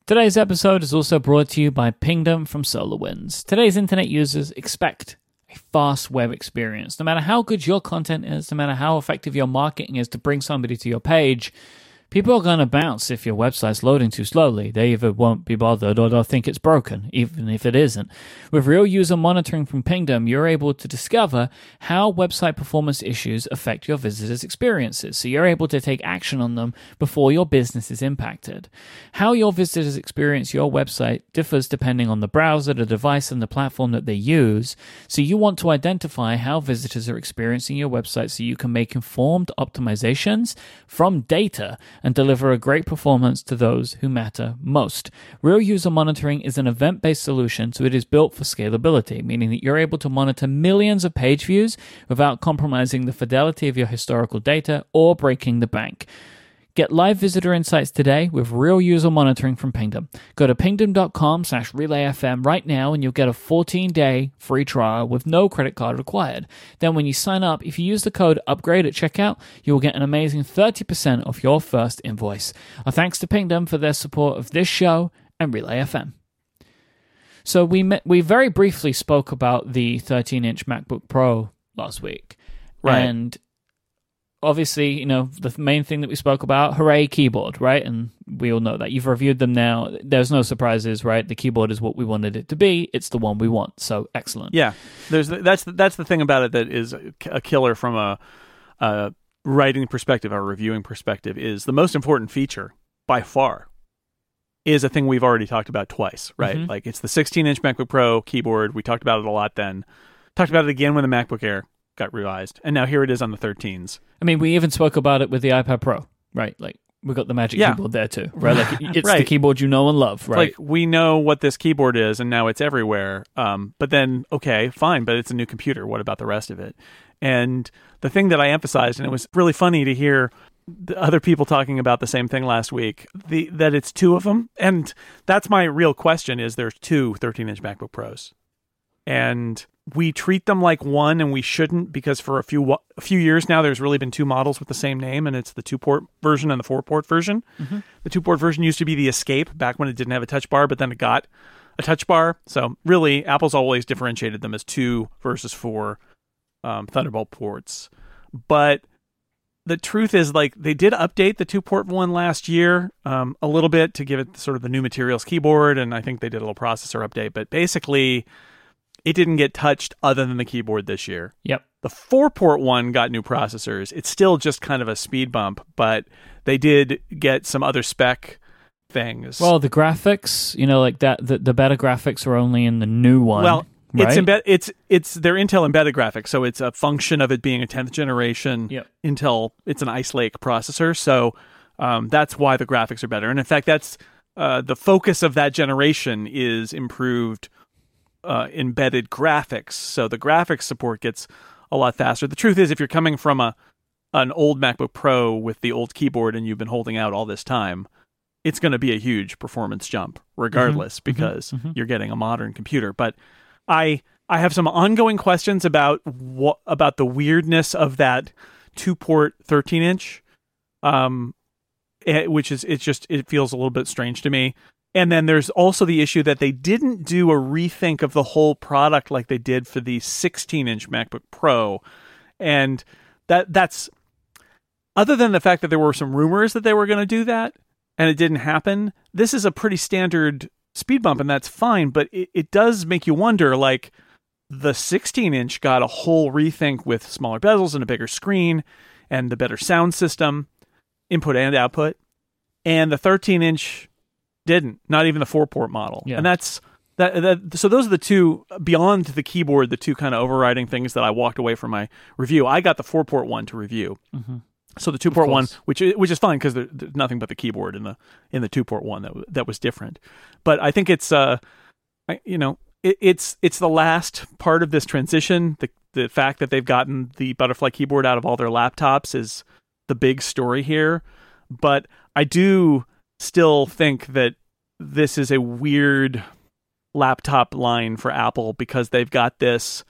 Today's episode is also brought to you by Pingdom from SolarWinds. Today's internet users expect a fast web experience. No matter how good your content is, no matter how effective your marketing is to bring somebody to your page, people are going to bounce if your website's loading too slowly. They either won't be bothered or they'll think it's broken, even if it isn't. With real user monitoring from Pingdom, you're able to discover how website performance issues affect your visitors' experiences. So you're able to take action on them before your business is impacted. How your visitors experience your website differs depending on the browser, the device, and the platform that they use. So you want to identify how visitors are experiencing your website so you can make informed optimizations from data and deliver a great performance to those who matter most. Real user monitoring is an event based solution, so it is built for scalability, meaning that you're able to monitor millions of page views without compromising the fidelity of your historical data or breaking the bank. Get live visitor insights today with real user monitoring from Pingdom. Go to pingdom.com slash relayfm right now and you'll get a 14-day free trial with no credit card required. Then when you sign up, if you use the code UPGRADE at checkout, you will get an amazing 30% off your first invoice. Our thanks to Pingdom for their support of this show and Relay FM. So we met, we very briefly spoke about the 13-inch MacBook Pro last week. Right. And obviously, you know, the main thing that we spoke about, hooray keyboard, right? And we all know that. You've reviewed them now. There's no surprises, right? The keyboard is what we wanted it to be. It's the one we want. So excellent. Yeah, there's that's that's the thing about it that is a killer from a, a writing perspective, a reviewing perspective, is the most important feature by far is a thing we've already talked about twice, right? Mhm. Like it's the 16 inch MacBook Pro keyboard. We talked about it a lot then. Talked about it again when the MacBook Air got revised, and now here it is on the 13s. I mean, we even spoke about it with the iPad Pro, right? Like we got the Magic Yeah. Keyboard there too, right? Like <laughs> it's the keyboard you know and love, right? Like we know what this keyboard is, and now it's everywhere. Um, but then, okay, fine, but it's a new computer. What about the rest of it? And the thing that I emphasized, and it was really funny to hear the other people talking about the same thing last week, the that it's two of them, and that's my real question: is there's two 13-inch MacBook Pros, and we treat them like one, and we shouldn't because for a few a few years now, there's really been two models with the same name, and it's the two-port version and the four-port version. The two-port version used to be the Escape back when it didn't have a touch bar, but then it got a touch bar. So really, Apple's always differentiated them as two versus four um, Thunderbolt ports. But the truth is, like, they did update the two port one last year um, a little bit to give it sort of the new materials keyboard, and I think they did a little processor update. But basically, it didn't get touched other than the keyboard this year. yep. The four port one got new processors. It's still just kind of a speed bump, but they did get some other spec things. Well, the graphics, you know, like that, the, the better graphics are only in the new one. Well, right? it's embed it's it's their Intel embedded graphics, so it's a function of it being a 10th generation Yep. Intel. It's an Ice Lake processor, so um, that's why the graphics are better. And in fact, that's uh, the focus of that generation is improved uh, embedded graphics. So the graphics support gets a lot faster. The truth is, if you're coming from a an old MacBook Pro with the old keyboard and you've been holding out all this time, it's going to be a huge performance jump, regardless, because mhm. you're getting a modern computer. But I I have some ongoing questions about what about the weirdness of that two port 13 inch, um, eh, which is it's just it feels a little bit strange to me. And then there's also the issue that they didn't do a rethink of the whole product like they did for the 16 inch MacBook Pro, and that that's other than the fact that there were some rumors that they were going to do that and it didn't happen. This is a pretty standard speed bump, and that's fine. But it, it does make you wonder, like the 16 inch got a whole rethink with smaller bezels and a bigger screen and the better sound system, input and output, and the 13 inch didn't. Not even the four port model, Yeah. and that's. That, that, so those are the two beyond the keyboard, the two kind of overriding things that I walked away from my review. I got the four port one to review, Mhm. so the two port one, which which is fine because there, there's nothing but the keyboard in the in the two port one that that was different. But I think it's uh, I, you know, it, it's it's the last part of this transition. The the fact that they've gotten the butterfly keyboard out of all their laptops is the big story here. But I do still think that this is a weird laptop line for Apple because they've got this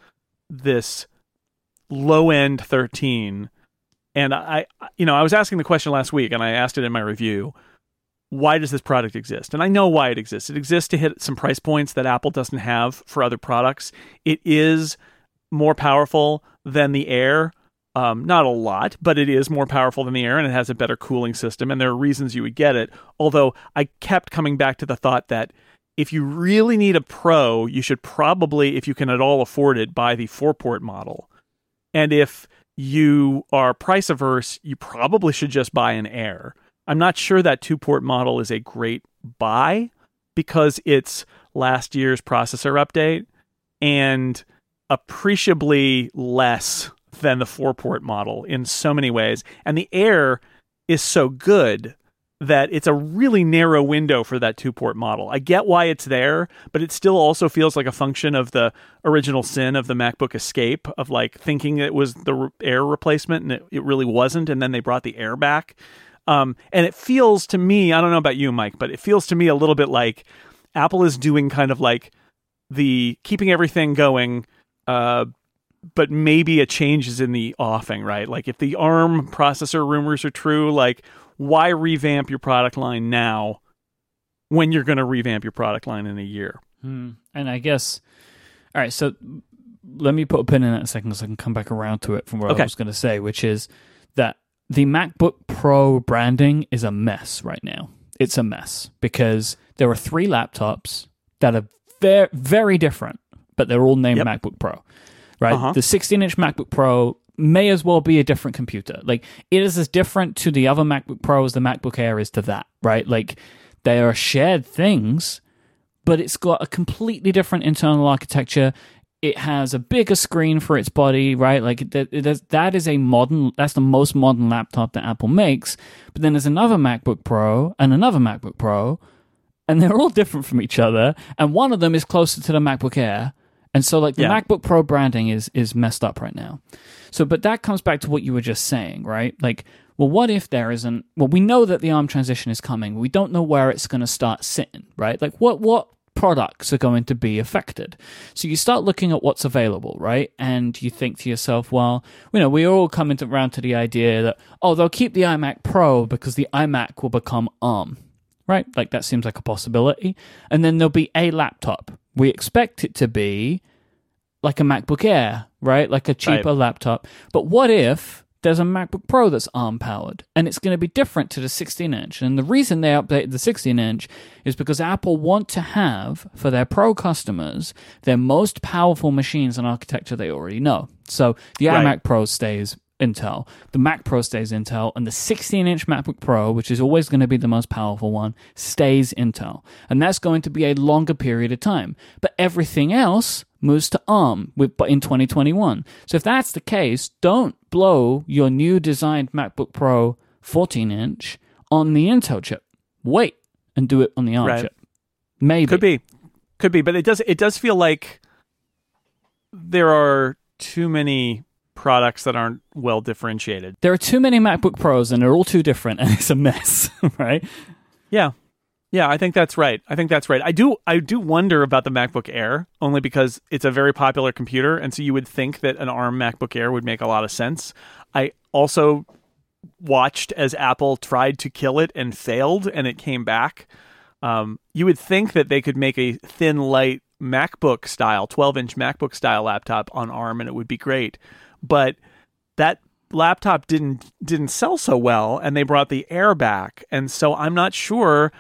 this low end 13 and I you know I was asking the question last week and I asked it in my review why does this product exist? And I know why it exists. It exists to hit some price points that Apple doesn't have for other products. It is more powerful than the Air um, not a lot, but it is more powerful than the Air and it has a better cooling system. And there are reasons you would get it. Although I kept coming back to the thought that if you really need a Pro, you should probably, if you can at all afford it, buy the four port model. And if you are price averse, you probably should just buy an Air. I'm not sure that two port model is a great buy because it's last year's processor update and appreciably less than the four port model in so many ways. And the Air is so good that it's a really narrow window for that two port model. I get why it's there, but it still also feels like a function of the original sin of the MacBook Escape of like thinking it was the Air replacement and it, it really wasn't. And then they brought the Air back. Um, and it feels to me, I don't know about you, Myke, but it feels to me a little bit like Apple is doing kind of like the keeping everything going, uh, but maybe a change is in the offing, right? Like if the ARM processor rumors are true, like why revamp your product line now when you're going to revamp your product line in a year? Hmm. And I guess, all right, so let me put a pin in that a second so I can come back around to it from what Okay. I was going to say, which is that the MacBook Pro branding is a mess right now. It's a mess because there are three laptops that are very, very different, but they're all named Yep. MacBook Pro, right? Uh-huh. The 16 inch MacBook Pro may as well be a different computer. Like, it is as different to the other MacBook Pro as the MacBook Air is to that, right? Like, they are shared things, but it's got a completely different internal architecture. It has a bigger screen for its body, right? Like that, that is a modern, that's the most modern laptop that Apple makes. But then there's another MacBook Pro and another MacBook Pro, and they're all different from each other. And one of them is closer to the MacBook Air. And so, like the Yeah. MacBook Pro branding is is messed up right now. So, but that comes back to what you were just saying, right? Like, well, what if there isn't? Well, we know that the ARM transition is coming. We don't know where it's going to start sitting, right? Like, what what products are going to be affected? So you start looking at what's available, right? And you think to yourself, well, you know, we're all coming to, around to the idea that oh, they'll keep the iMac Pro because the iMac will become ARM, right? Like that seems like a possibility. And then there'll be a laptop. We expect it to be like a MacBook Air, right? Like a cheaper laptop. But what if there's a MacBook Pro that's ARM powered and it's going to be different to the 16 inch? And the reason they updated the 16 inch is because Apple want to have for their Pro customers their most powerful machines and architecture they already know. So the Right. iMac Pro stays Intel, the Mac Pro stays Intel, and the 16 inch MacBook Pro, which is always going to be the most powerful one, stays Intel. And that's going to be a longer period of time. But everything else moves to ARM with, in 2021. So if that's the case, don't blow your new designed MacBook Pro 14 inch on the Intel chip. Wait and do it on the ARM Right. chip. Maybe. Could be, could be, but it does. It does feel like there are too many products that aren't well differentiated. There are too many MacBook Pros and they're all too different <laughs> and it's a mess, <laughs> right? Yeah. Yeah, I think that's right. I think that's right. I do I do wonder about the MacBook Air only because it's a very popular computer and so you would think that an ARM MacBook Air would make a lot of sense. I also watched as Apple tried to kill it and failed and it came back. Um, you would think that they could make a thin light MacBook style, 12-inch MacBook style laptop on ARM and it would be great. But that laptop didn't didn't sell so well and they brought the air back and so i'm not sure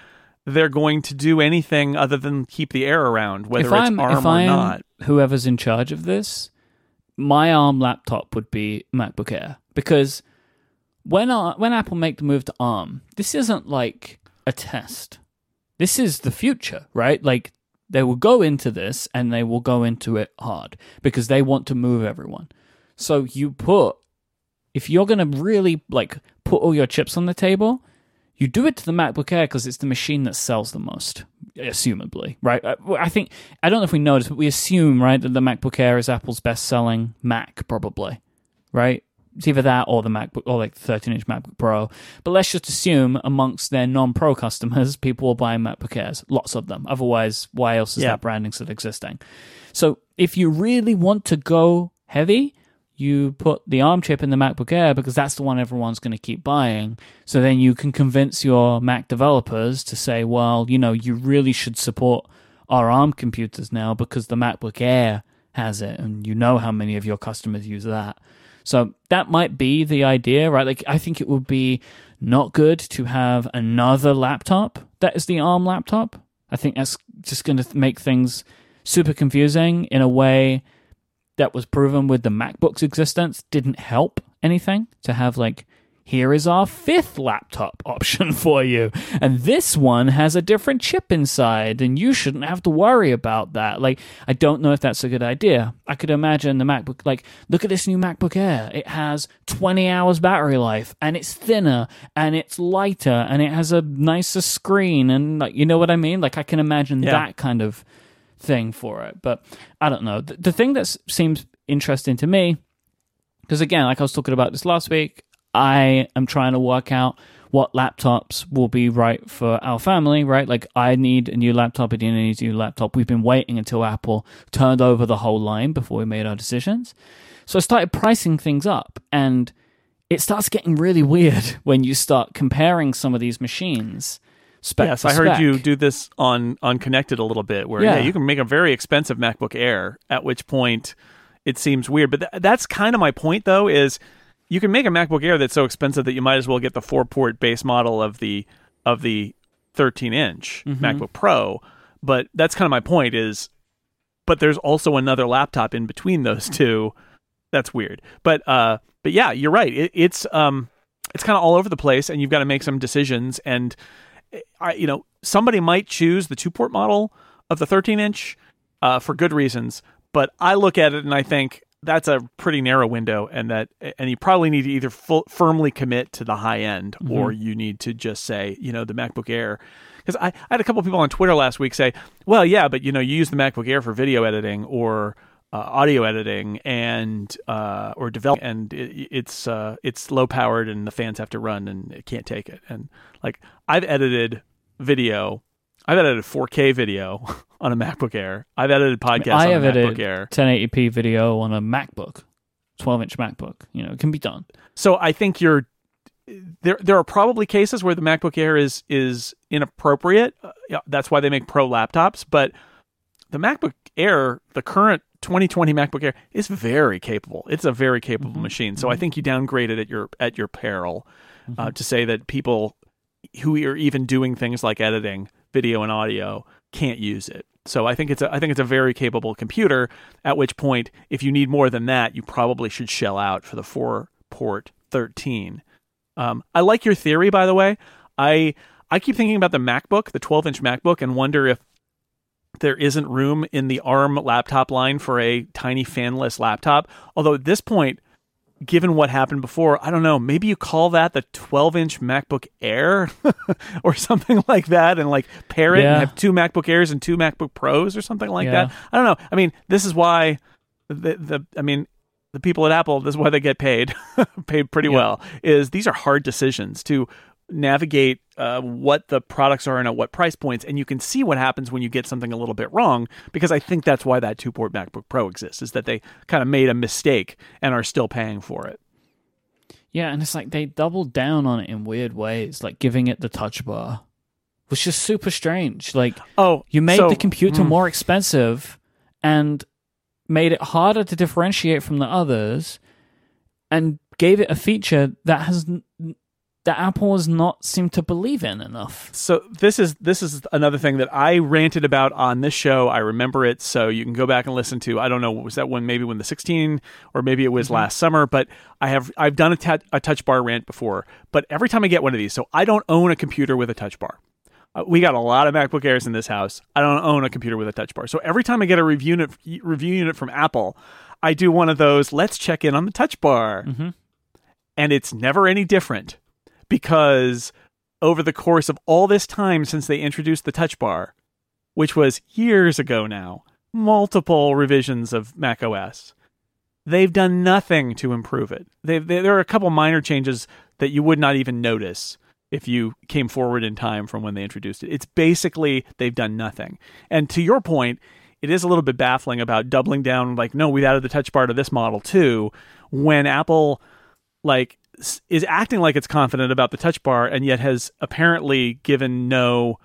they're going to do anything other than keep the air around whether if it's I'm, arm or I'm not whoever's in charge of this, my ARM laptop would be MacBook Air because when when Apple make the move to ARM, this isn't like a test. This is the future, right? Like they will go into this and they will go into it hard because they want to move everyone. So you put if you're going to really like put all your chips on the table, you do it to the MacBook Air because it's the machine that sells the most, assumably, right? Uh, I- I think I don't know if we noticed, but we assume right that the MacBook Air is Apple's best-selling Mac, probably, right? it's either that or the MacBook or like the 13 inch MacBook Pro. But let's just assume amongst their non pro customers, <laughs> people will buy MacBook Airs, lots of them. Otherwise, why else is Yeah. that branding still existing? So if you really want to go heavy, you put the ARM chip in the MacBook Air because that's the one everyone's going to keep buying. So then you can convince your Mac developers to say, well, you know, you really should support our ARM computers now because the MacBook Air has it and you know how many of your customers use that. So that might be the idea, right? Like, I think it would be not good to have another laptop that is the ARM laptop. I think that's just going to make things super confusing in a way that was proven with the MacBook's existence didn't help anything to have like here is our fifth laptop <laughs> option for you. And this one has a different chip inside and you shouldn't have to worry about that. Like i don't know if that's a good idea. I could imagine the macbook like look at this new macbook air. It has 20 hours battery life and it's thinner and it's lighter and it has a nicer screen and like you know what i mean? Like i can imagine Yeah. that kind of thing for it. But I don't know. The, the thing that seems interesting to me, because again, like I was talking about this last week, I am trying to work out what laptops will be right for our family, right? Like I need a new laptop, Adina needs a new laptop. We've been waiting until Apple turned over the whole line before we made our decisions. So I started pricing things up and it starts getting really weird <laughs> when you start comparing some of these machines. Spec Yes, I heard spec. you do this on on Connected a little bit, where yeah. Yeah. you can make a very expensive MacBook Air. At which point, it seems weird. But th- that's kind of my point, though, is you can make a MacBook Air that's so expensive that you might as well get the four port base model of the of the 13 inch Mm-hmm. MacBook Pro. But that's kind of my point. Is but there's also another laptop in between those two. That's weird. But uh, but yeah, you're right. It, it's um, it's kind of all over the place, and you've got to make some decisions. And I, you know, somebody might choose the two port model of the 13 inch uh, for good reasons, but I look at it and I think that's a pretty narrow window, and that and you probably need to either full, firmly commit to the high end, or you need to just say, you know, the MacBook Air. Because I, I had a couple people on Twitter last week say, well, yeah, but you know, you use the MacBook Air for video editing or uh, audio editing and uh, or develop, and it, it's uh, it's low powered, and the fans have to run, and it can't take it. And like I've edited video, I've edited 4K video <laughs> on a MacBook Air. I've edited podcasts I on have a MacBook edited Air. 1080p video on a MacBook, 12 inch MacBook. You know, it can be done. So I think you're there. There are probably cases where the MacBook Air is is inappropriate. Uh, that's why they make Pro laptops. But the MacBook Air, the current 2020 MacBook Air, is very capable. It's a very capable machine. So I think you downgrade it at your at your peril uh, to say that people who are even doing things like editing video and audio can't use it. So I think it's a I think it's a very capable computer. At which point, if you need more than that, you probably should shell out for the four port 13. Um, I like your theory, by the way. I I keep thinking about the MacBook, the 12 inch MacBook, and wonder if there isn't room in the ARM laptop line for a tiny fanless laptop. Although at this point, given what happened before, I don't know, maybe you call that the 12 inch MacBook Air <laughs> or something <laughs> like that and like pair it Yeah. and have two MacBook Airs and two MacBook Pros or something like Yeah. that. I don't know. I mean, this is why the, the I mean, the people at Apple, this is why they get paid, <laughs> paid pretty Yeah. well, is these are hard decisions to navigate uh, what the products are and at what price points. And you can see what happens when you get something a little bit wrong, because I think that's why that two port MacBook Pro exists, is that they kind of made a mistake and are still paying for it. Yeah, and it's like they doubled down on it in weird ways, like giving it the touch bar, which is super strange. Like Oh, you made so- the computer mm. more expensive and made it harder to differentiate from the others and gave it a feature that has that Apple has not seemed to believe in enough. So this is this is another thing that I ranted about on this show. I remember it, so you can go back and listen to. I don't know was that when maybe when the 16 or maybe it was last summer, but I have I've done a, touch bar rant before. But every time I get one of these, so I don't own a computer with a touch bar. Uh, we got a lot of MacBook Airs in this house. I don't own a computer with a touch bar. So every time I get a review unit, review unit from Apple, I do one of those. Let's check in on the touch bar, Mhm. and it's never any different because over the course of all this time since they introduced the touch bar, which was years ago now, multiple revisions of Mac OS, they've done nothing to improve it. They, there are a couple minor changes that you would not even notice if you came forward in time from when they introduced it. It's basically they've done nothing. And to your point, it is a little bit baffling about doubling down like no, we've added the touch bar to this model too when Apple like is acting like it's confident about the touch bar and yet has apparently given no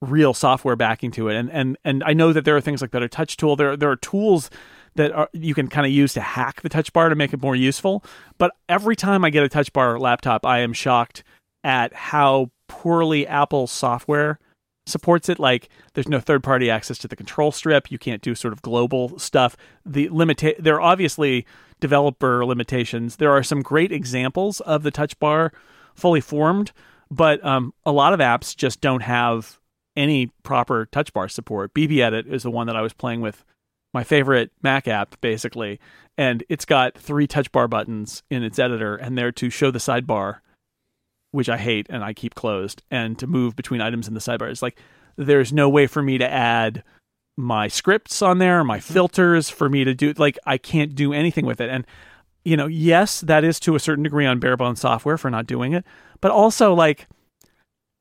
real software backing to it. And and and I know that there are things like Better Touch Tool. There there are tools that are, you can kind of use to hack the touch bar to make it more useful. But every time I get a touch bar laptop, I am shocked at how poorly Apple software supports it. Like there's no third party access to the control strip. You can't do sort of global stuff. The limit there are obviously developer limitations. There are some great examples of the touch bar fully formed, but um, a lot of apps just don't have any proper touch bar support. BBEdit is the one that I was playing with, my favorite Mac app, basically. And it's got three touch bar buttons in its editor, and they're to show the sidebar which I hate and I keep closed, and to move between items in the sidebar. It's like there's no way for me to add my scripts on there, my mm-hmm. filters for me to do like I can't do anything with it. And you know, yes, that is to a certain degree on bare bones software for not doing it, but also like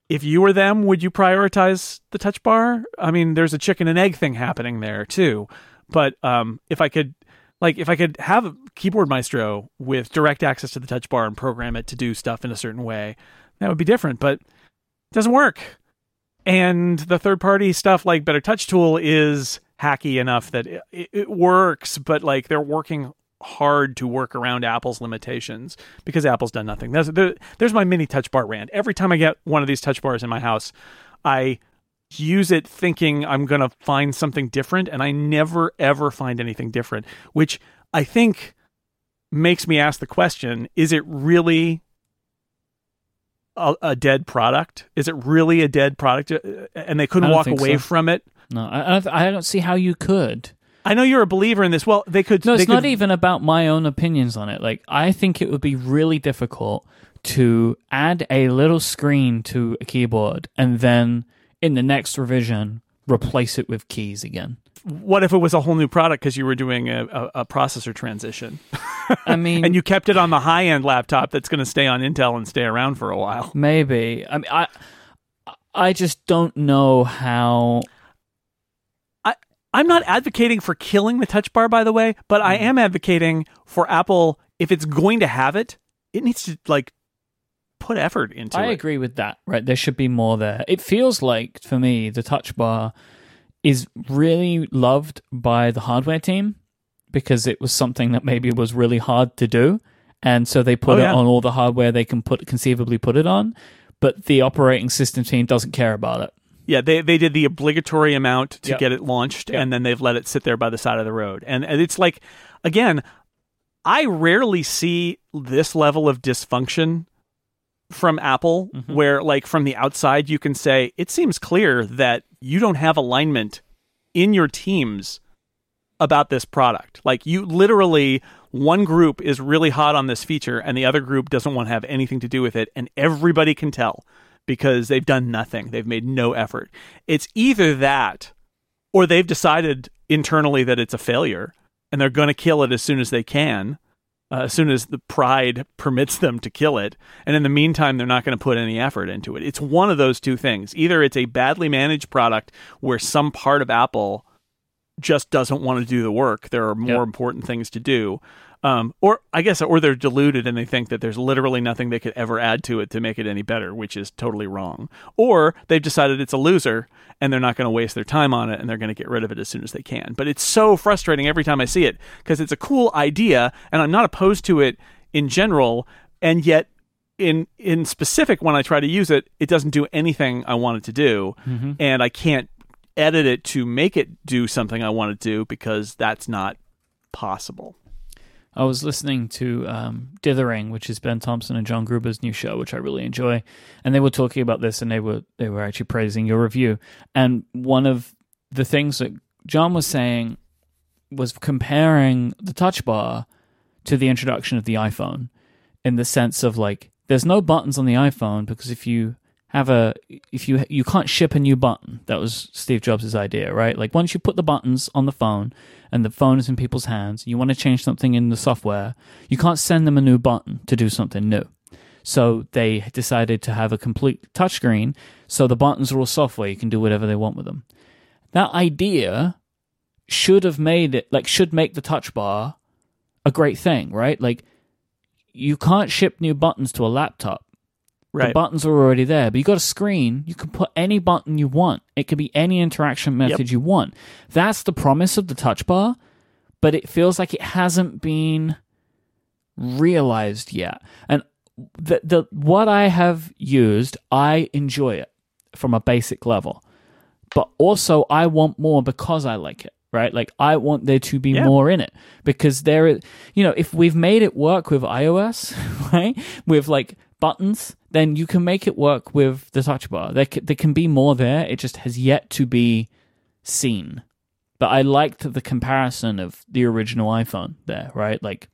if you were them, would you prioritize the touch bar? I mean, there's a chicken and egg thing happening there too. But um, if I could like if I could have a Keyboard Maestro with direct access to the touch bar and program it to do stuff in a certain way, that would be different. But it doesn't work. And the third party stuff like BetterTouchTool is hacky enough that it, it works, but like they're working hard to work around Apple's limitations because Apple's done nothing. There's, there, there's my mini touch bar rant. Every time I get one of these touch bars in my house, I use it thinking I'm going to find something different, and I never ever find anything different, which I think makes me ask the question is it really a, a dead product? Is it really a dead product? Uh, and they couldn't walk away so. from it? No, I, don't, I don't see how you could. I know you're a believer in this. Well, they could. No, it's could, not even about my own opinions on it. Like, I think it would be really difficult to add a little screen to a keyboard and then in the next revision replace it with keys again. What if it was a whole new product because you were doing a, a, a processor transition? <laughs> I mean, and you kept it on the high end laptop that's going to stay on Intel and stay around for a while. Maybe. I mean, I I just don't know how. I I'm not advocating for killing the Touch Bar, by the way, but I mm-hmm. am advocating for Apple if it's going to have it, it needs to like put effort into I it. agree with that. Right, there should be more there. It feels like for me the touch bar is really loved by the hardware team because it was something that maybe was really hard to do and so they put oh, yeah. it on all the hardware they can put conceivably put it on but the operating system team doesn't care about it yeah, they they did the obligatory amount to yep. get it launched, yep. and then they've let it sit there by the side of the road. And, and it's like, again, I rarely see this level of dysfunction from Apple mm-hmm. where like from the outside you can say it seems clear that you don't have alignment in your teams about this product. Like you literally one group is really hot on this feature and the other group doesn't want to have anything to do with it and everybody can tell because they've done nothing. They've made no effort. It's either that or they've decided internally that it's a failure and they're going to kill it as soon as they can uh, as soon as the pride permits them to kill it. And in the meantime, they're not going to put any effort into it. It's one of those two things. Either it's a badly managed product where some part of Apple just doesn't want to do the work. There are more yep. important things to do. Um, or I guess, or they're deluded and they think that there's literally nothing they could ever add to it to make it any better, which is totally wrong. Or they've decided it's a loser and they're not going to waste their time on it and they're going to get rid of it as soon as they can. But it's so frustrating every time I see it because it's a cool idea and I'm not opposed to it in general, and yet in in specific when I try to use it, it doesn't do anything I want it to do, mm-hmm. and I can't edit it to make it do something I want to do because that's not possible. I was listening to um, Dithering, which is Ben Thompson and John Gruber's new show, which I really enjoy, and they were talking about this, and they were they were actually praising your review. And one of the things that John was saying was comparing the Touch Bar to the introduction of the iPhone, in the sense of like, there's no buttons on the iPhone because if you have a if you you can't ship a new button. That was Steve Jobs' idea, right? Like once you put the buttons on the phone and the phone is in people's hands, you want to change something in the software, you can't send them a new button to do something new. So they decided to have a complete touchscreen. So the buttons are all software. You can do whatever they want with them. That idea should have made it like should make the touch bar a great thing, right? Like you can't ship new buttons to a laptop. Right. The buttons are already there, but you got a screen. You can put any button you want. It can be any interaction method Yep. you want. That's the promise of the touch bar, but it feels like it hasn't been realized yet. And the the what I have used, I enjoy it from a basic level. But also I want more because I like it, right? Like I want there to be more in it because there is, you know, if we've made it work with iOS, <laughs> right? With like buttons, then you can make it work with the touch bar. There c- there can be more there. It just has yet to be seen. But I liked the comparison of the original iPhone there, right? Like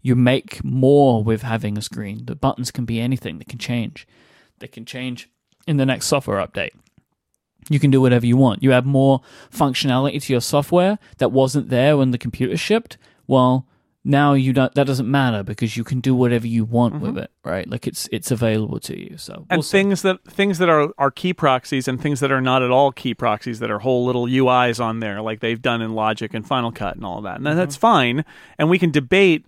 you make more with having a screen. The buttons can be anything, they can change. They can change in the next software update. You can do whatever you want. You add more functionality to your software that wasn't there when the computer shipped. Well, now you don't that doesn't matter because you can do whatever you want with it, right? Like it's it's available to you. So Mm-hmm. and we'll see. things that things that are are key proxies and things that are not at all key proxies that are whole little UIs on there like they've done in Logic and Final Cut and all that. And that's fine and we can debate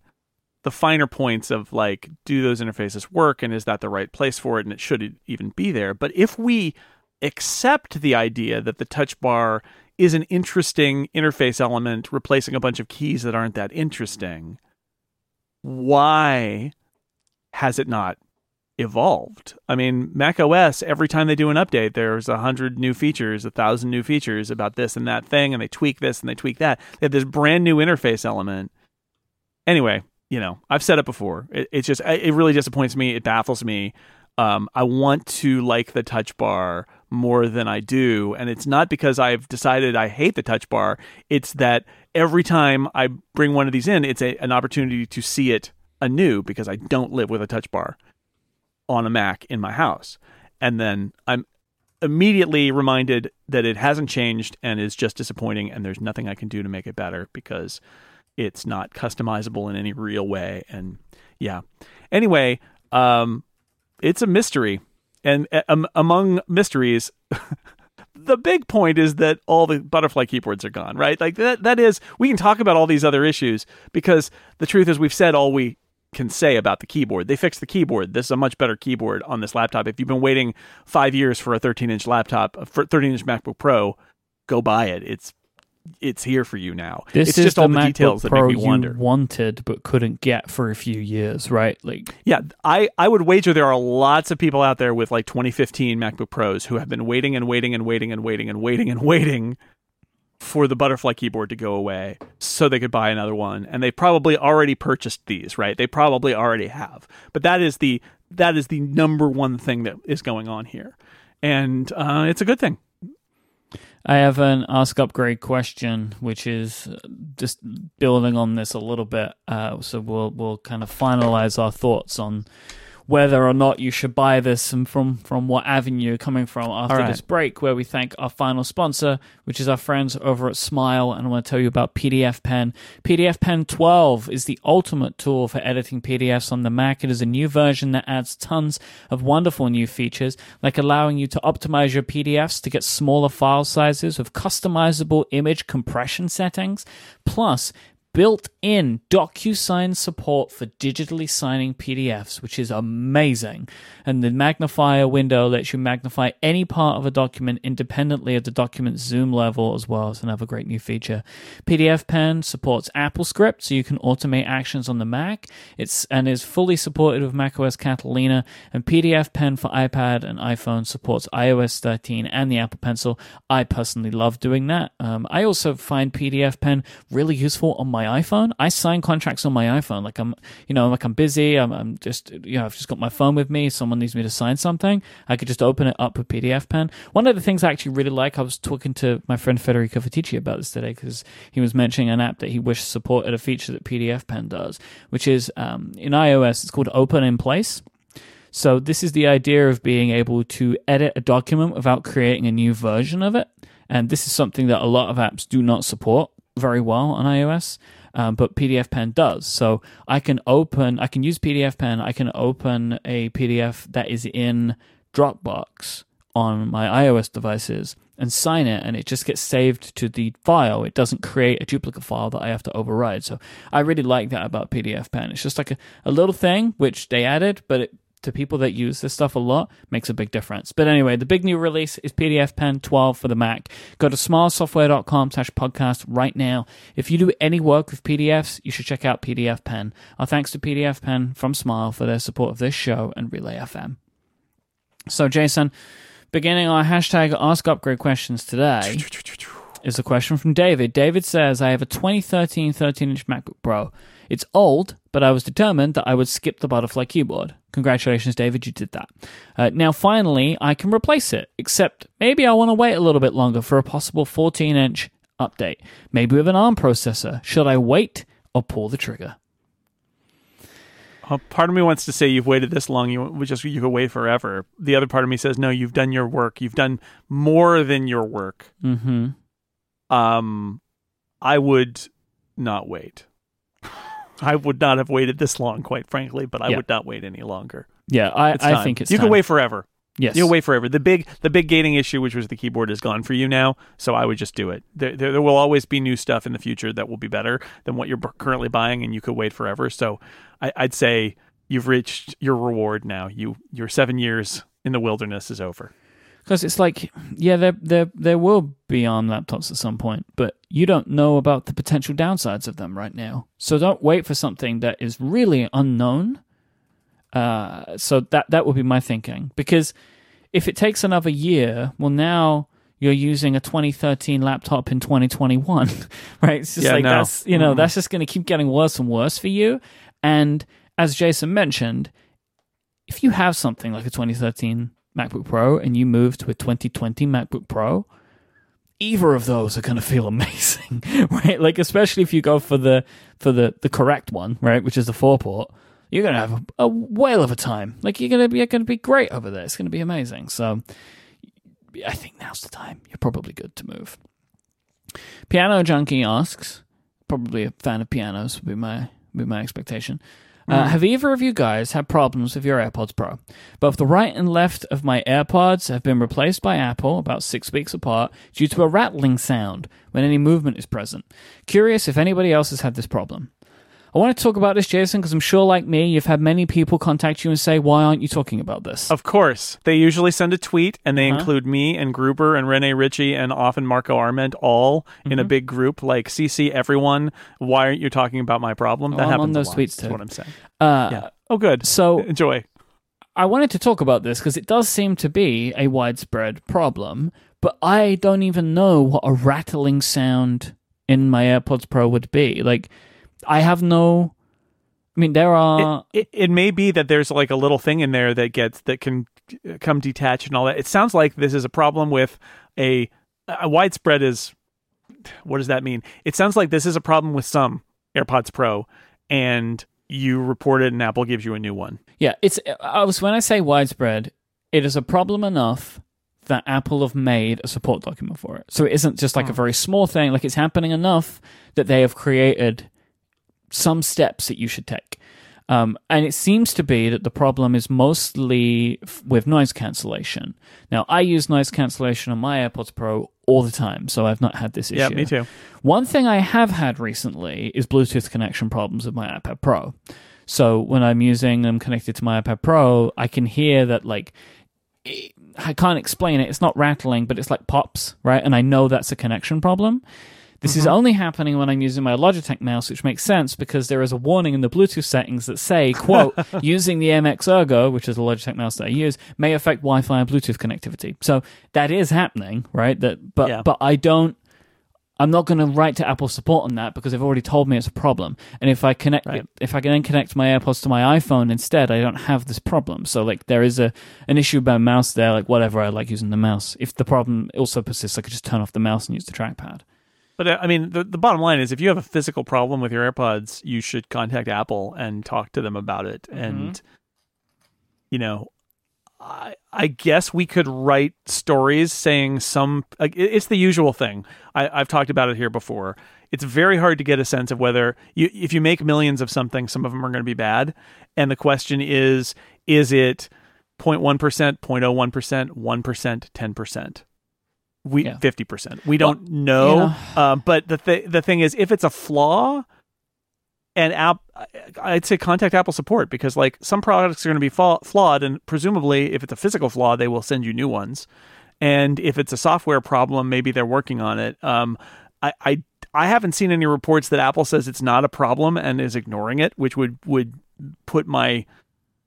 the finer points of like do those interfaces work and is that the right place for it and it should even be there. But if we accept the idea that the touch bar is an interesting interface element replacing a bunch of keys that aren't that interesting, why has it not evolved. I mean, Mac OS, every time they do an update, there's a hundred new features, a thousand new features about this and that thing, and they tweak this and they tweak that. They have this brand new interface element. Anyway, you know, I've said it before. It, it's just, it really disappoints me. It baffles me. Um, I want to like the touch bar more than I do. And it's not because I've decided I hate the touch bar. It's that every time I bring one of these in, it's a, an opportunity to see it anew because I don't live with a touch bar on a Mac in my house. And then I'm immediately reminded that it hasn't changed and is just disappointing and there's nothing I can do to make it better because it's not customizable in any real way and yeah. Anyway, um it's a mystery. And uh, um, among mysteries <laughs> the big point is that all the butterfly keyboards are gone, right? Like that that is we can talk about all these other issues because the truth is we've said all we can say about the keyboard. They fixed the keyboard. This is a much better keyboard on this laptop. If you've been waiting 5 years for a 13-inch laptop, a 13-inch MacBook Pro, go buy it. It's it's here for you now. This it's is just the all the MacBook details that Pro make me you wanted but couldn't get for a few years, right? Like Yeah, I, I would wager there are lots of people out there with like 2015 MacBook Pros who have been waiting and waiting and waiting and waiting and waiting and waiting for the butterfly keyboard to go away so they could buy another one and they probably already purchased these, right? They probably already have. But that is the that is the number one thing that is going on here. And uh, it's a good thing. I have an ask upgrade question, which is just building on this a little bit. Uh, so we'll we'll kind of finalize our thoughts on whether or not you should buy this and from from what avenue you're coming from after right. this break, where we thank our final sponsor, which is our friends over at Smile, and I want to tell you about PDFpen. PDF Pen 12 is the ultimate tool for editing PDFs on the Mac. It is a new version that adds tons of wonderful new features, like allowing you to optimize your PDFs to get smaller file sizes with customizable image compression settings, plus built-in DocuSign support for digitally signing PDFs, which is amazing. And the magnifier window lets you magnify any part of a document independently of the document's zoom level as well. It's another great new feature. PDFpen supports AppleScript, so you can automate actions on the Mac. It's and is fully supported with macOS Catalina. And PDFpen for iPad and iPhone supports iOS 13 and the Apple Pencil. I personally love doing that. Um, I also find PDFpen really useful on my iPhone. I sign contracts on my iPhone. Like I'm, you know, like I'm busy. I'm, I'm just, you know, I've just got my phone with me. Someone needs me to sign something. I could just open it up with PDFpen. One of the things I actually really like, I was talking to my friend Federico Viticci about this today because he was mentioning an app that he wished supported a feature that PDFpen does, which is um, in iOS, it's called Open in Place. So this is the idea of being able to edit a document without creating a new version of it. And this is something that a lot of apps do not support very well on iOS. Um, but PDFpen does. So I can open, I can use PDFpen. I can open a PDF that is in Dropbox on my iOS devices and sign it, and it just gets saved to the file. It doesn't create a duplicate file that I have to override. So I really like that about PDFpen. It's just like a, a little thing which they added, but it to people that use this stuff a lot makes a big difference. But anyway, the big new release is PDFpen 12 for the Mac. Go to smilesoftware.com slash podcast right now. If you do any work with PDFs, you should check out PDFpen. Our thanks to PDFpen from Smile for their support of this show and Relay FM. So, Jason, beginning our hashtag Ask Upgrade questions today is a question from David. David says, I have a 2013 13 inch MacBook Pro. It's old, but I was determined that I would skip the butterfly keyboard. Congratulations, David, you did that. Uh, now, finally, I can replace it, except maybe I want to wait a little bit longer for a possible 14 inch update. Maybe with an ARM processor. Should I wait or pull the trigger? Uh, part of me wants to say you've waited this long, you just you could wait forever. The other part of me says no, you've done your work. You've done more than your work. Mm-hmm. Um, I would not wait. I would not have waited this long, quite frankly, but I Yeah. would not wait any longer. Yeah, I, I think it's you time. can wait forever. Yes. You'll wait forever. The big the big gating issue, which was the keyboard, is gone for you now. So I would just do it. There, there, there will always be new stuff in the future that will be better than what you're currently buying, and you could wait forever. So I, I'd say you've reached your reward now. You your seven years in the wilderness is over. Because it's like, yeah, there, there, there will be ARM laptops at some point, but you don't know about the potential downsides of them right now. So don't wait for something that is really unknown. Uh, so that that would be my thinking. Because if it takes another year, well, now you're using a 2013 laptop in 2021, <laughs> right? It's just Yeah, like no. that's you know Mm. that's just going to keep getting worse and worse for you. And as Jason mentioned, if you have something like a 2013 MacBook Pro and you move to a 2020 MacBook Pro, either of those are going to feel <laughs> amazing, right? Like especially if you go for the for the the correct one, right, which is the four port, you're going to have a, a whale of a time. Like you're going to be going to be great over there. It's going to be amazing. So I think now's the time. You're probably good to move. Piano Junkie asks, probably a fan of pianos would be my would be my expectation. Uh, have either of you guys had problems with your AirPods Pro? Both the right and left of my AirPods have been replaced by Apple about six weeks apart due to a rattling sound when any movement is present. Curious if anybody else has had this problem. I want to talk about this, Jason, because I'm sure, like me, you've had many people contact you and say, "Why aren't you talking about this?" Of course, they usually send a tweet, and they Uh-huh. include me and Gruber and Rene Ritchie and often Marco Arment all in Mm-hmm. a big group. Like CC everyone. Why aren't you talking about my problem? Oh, that I'm happens on a those lot, tweets too. what I'm saying. Uh, Yeah. Oh, good. So Enjoy. I wanted to talk about this because it does seem to be a widespread problem, but I don't even know what a rattling sound in my AirPods Pro would be. Like, I have no. I mean, there are. it, it may be that there's like a little thing in there that gets that can come detached and all that. It sounds like this is a problem with a, a widespread is what does that mean? It sounds like this is a problem with some AirPods Pro and you report it and Apple gives you a new one. Yeah, it's. I was when I say widespread, it is a problem enough that Apple have made a support document for it. So it isn't just like a hmm. very small thing. Like it's happening enough that they have created some steps that you should take. Um, and it seems to be that the problem is mostly f- with noise cancellation. Now, I use noise cancellation on my AirPods Pro all the time, so I've not had this issue. Yeah, me too. One thing I have had recently is Bluetooth connection problems with my iPad Pro. So when I'm using them connected to my iPad Pro, I can hear that like it- I can't explain it. It's not rattling, but it's like pops, right? And I know that's a connection problem. This is mm-hmm. only happening when I'm using my Logitech mouse, which makes sense because there is a warning in the Bluetooth settings that say, quote, <laughs> using the MX Ergo, which is the Logitech mouse that I use, may affect Wi-Fi and Bluetooth connectivity. So that is happening, right? That but Yeah. but I don't I'm not going to write to Apple support on that because they've already told me it's a problem. And if I connect, Right. if I can then connect my AirPods to my iPhone instead, I don't have this problem. So like there is a an issue about mouse there. Like whatever, I like using the mouse. If the problem also persists, I could just turn off the mouse and use the trackpad. But uh, I mean, the, the bottom line is if you have a physical problem with your AirPods, you should contact Apple and talk to them about it. Mm-hmm. And, you know, I, I guess we could write stories saying some, like, it's the usual thing. I, I've talked about it here before. It's very hard to get a sense of whether you, if you make millions of something, some of them are going to be bad. And the question is, is it 0.1%, 0.01%, 1%, 10%? we fifty yeah. percent. We don't well, know, you know. Um, but the th- the thing is, if it's a flaw, and app, I'd say contact Apple support because like some products are going to be fa- flawed, and presumably, if it's a physical flaw, they will send you new ones. And if it's a software problem, maybe they're working on it. Um, I, I I haven't seen any reports that Apple says it's not a problem and is ignoring it, which would would put my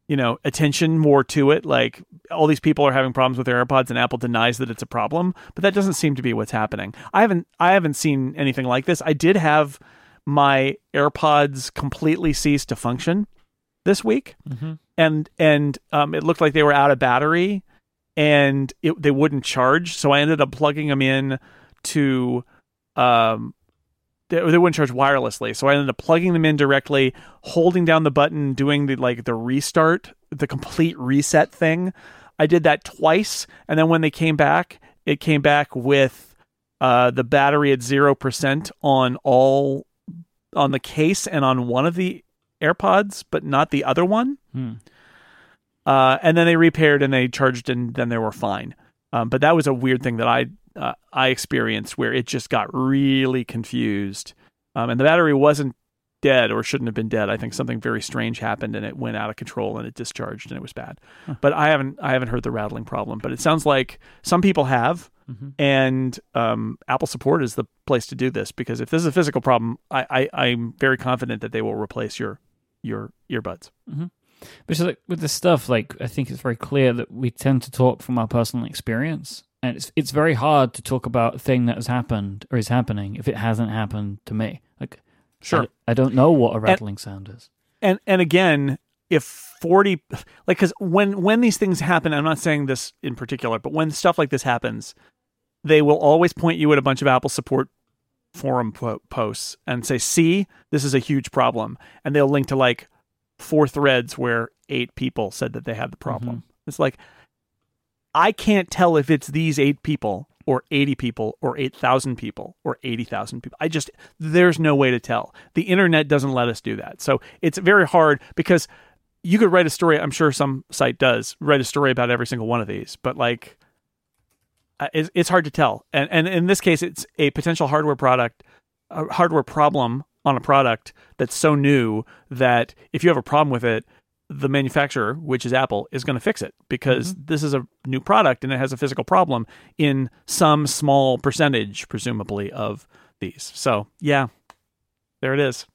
you know attention more to it. Like all these people are having problems with their AirPods, and Apple denies that it's a problem, but that doesn't seem to be what's happening. I haven't I haven't seen anything like this. I did have my AirPods completely cease to function this week, and and um, it looked like they were out of battery, and it, they wouldn't charge. So I ended up plugging them in to um, they, they wouldn't charge wirelessly. So I ended up plugging them in directly, holding down the button, doing the like the restart, the complete reset thing. I did that twice, and then when they came back, it came back with uh, the battery at zero percent on all on the case and on one of the AirPods, but not the other one. Hmm. Uh, and then they repaired and they charged, and then they were fine. Um, but that was a weird thing that I uh, I experienced where it just got really confused, um, and the battery wasn't dead or shouldn't have been dead. I think something very strange happened and it went out of control and it discharged and it was bad. But I haven't I haven't heard the rattling problem. But it sounds like some people have, Mhm. and um, Apple support is the place to do this because if this is a physical problem, I, I I'm very confident that they will replace your your earbuds. But it's like with this stuff, like I think it's very clear that we tend to talk from our personal experience, and it's it's very hard to talk about a thing that has happened or is happening if it hasn't happened to me. Like, Sure. I, I don't know what a rattling sound is. and and again if 40 like because when when these things happen i'm not saying this in particular but when stuff like this happens they will always point you at a bunch of apple support forum po- posts and say see this is a huge problem and they'll link to like four threads where eight people said that they had the problem mm-hmm. it's like i can't tell if it's these eight people or 80 people or 8,000 people or 80,000 people. I just, there's no way to tell. The internet doesn't let us do that. So it's very hard because you could write a story. I'm sure some site does write a story about every single one of these, but like, uh, it's, it's hard to tell. And, and in this case, it's a potential hardware product, a hardware problem on a product that's so new that if you have a problem with it, the manufacturer, which is Apple, is going to fix it because this is a new product and it has a physical problem in some small percentage, presumably, of these. So, yeah, there it is.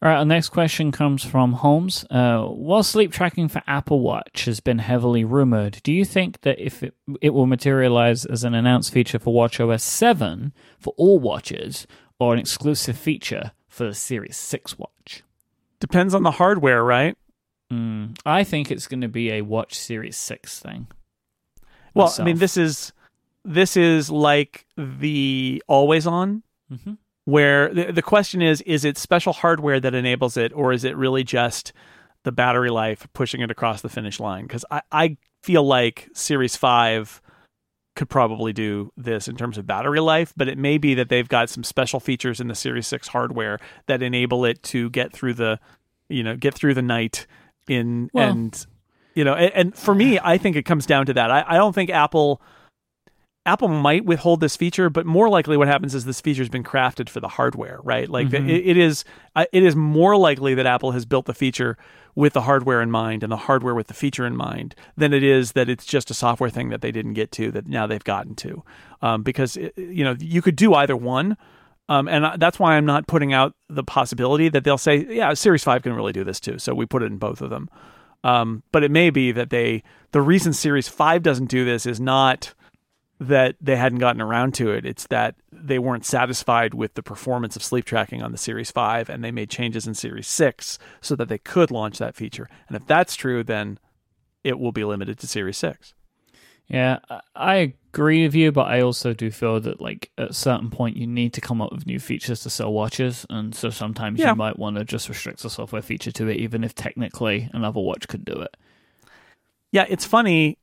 All right, our next question comes from Holmes. Uh, while sleep tracking for Apple Watch has been heavily rumored, do you think that if it, it will materialize as an announced feature for WatchOS 7 for all watches or an exclusive feature for the Series 6 watch? Depends on the hardware, right? Mm, I think it's going to be a Watch Series 6 thing. Well, myself. I mean, this is this is like the always on hmm where the, the question is is it special hardware that enables it or is it really just the battery life pushing it across the finish line because I, I feel like series 5 could probably do this in terms of battery life but it may be that they've got some special features in the series 6 hardware that enable it to get through the you know get through the night in Well- and you know and, and for me i think it comes down to that. I, I don't think apple Apple might withhold this feature, but more likely what happens is this feature has been crafted for the hardware, right? Like Mhm. it, it is, uh, it is more likely that Apple has built the feature with the hardware in mind and the hardware with the feature in mind than it is that it's just a software thing that they didn't get to that now they've gotten to, um, because it, you know you could do either one. Um, and that's why I'm not putting out the possibility that they'll say, yeah, Series 5 can really do this too. So we put it in both of them. Um, but it may be that they, the reason Series 5 doesn't do this is not that they hadn't gotten around to it. It's that they weren't satisfied with the performance of sleep tracking on the Series 5 and they made changes in Series 6 so that they could launch that feature. And if that's true, then it will be limited to Series 6. Yeah, I- agree with you, but I also do feel that like at a certain point you need to come up with new features to sell watches, and so sometimes Yeah. you might want to just restrict the software feature to it, even if technically another watch could do it. Yeah, it's funny.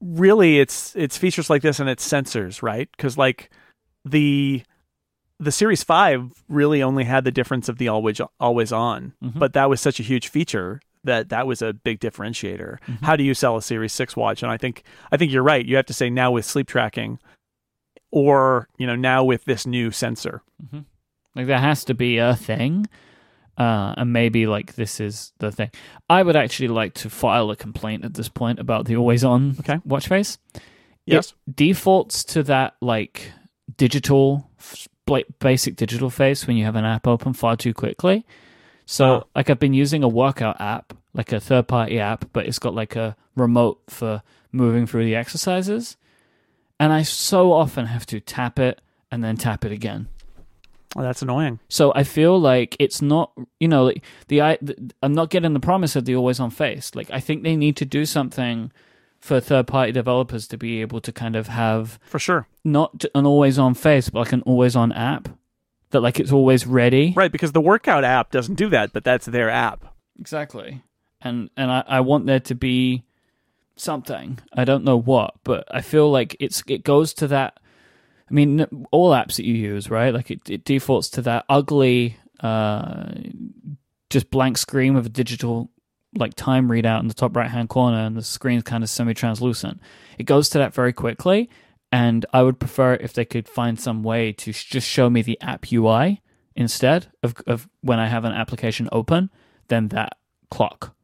Really, it's it's features like this and it's sensors, right? Because like the the Series Five really only had the difference of the always always on, Mhm. but that was such a huge feature that that was a big differentiator. Mhm. How do you sell a Series Six watch? And I think I think you're right. You have to say now with sleep tracking, or you know now with this new sensor. Like there has to be a thing, uh, and maybe like this is the thing. I would actually like to file a complaint at this point about the always on Okay. watch face. Yes. It defaults to that like digital, basic digital face when you have an app open far too quickly. So like I've been using a workout app, like a third party app, but it's got like a remote for moving through the exercises, and I so often have to tap it and then tap it again. Well, that's annoying. So I feel like it's not, you know, like the I, the, I'm not getting the promise of the always on face. Like I think they need to do something for third party developers to be able to kind of have For sure. not an always on face, but like an always on app that like it's always ready. Right, because the workout app doesn't do that, but that's their app. Exactly. And and I, I want there to be something. I don't know what, but I feel like it's it goes to that. I mean, all apps that you use, right? Like it, it defaults to that ugly, uh, just blank screen with a digital like time readout in the top right hand corner, and the screen's kind of semi translucent. It goes to that very quickly, and I would prefer if they could find some way to sh- just show me the app UI instead of of when I have an application open than that clock.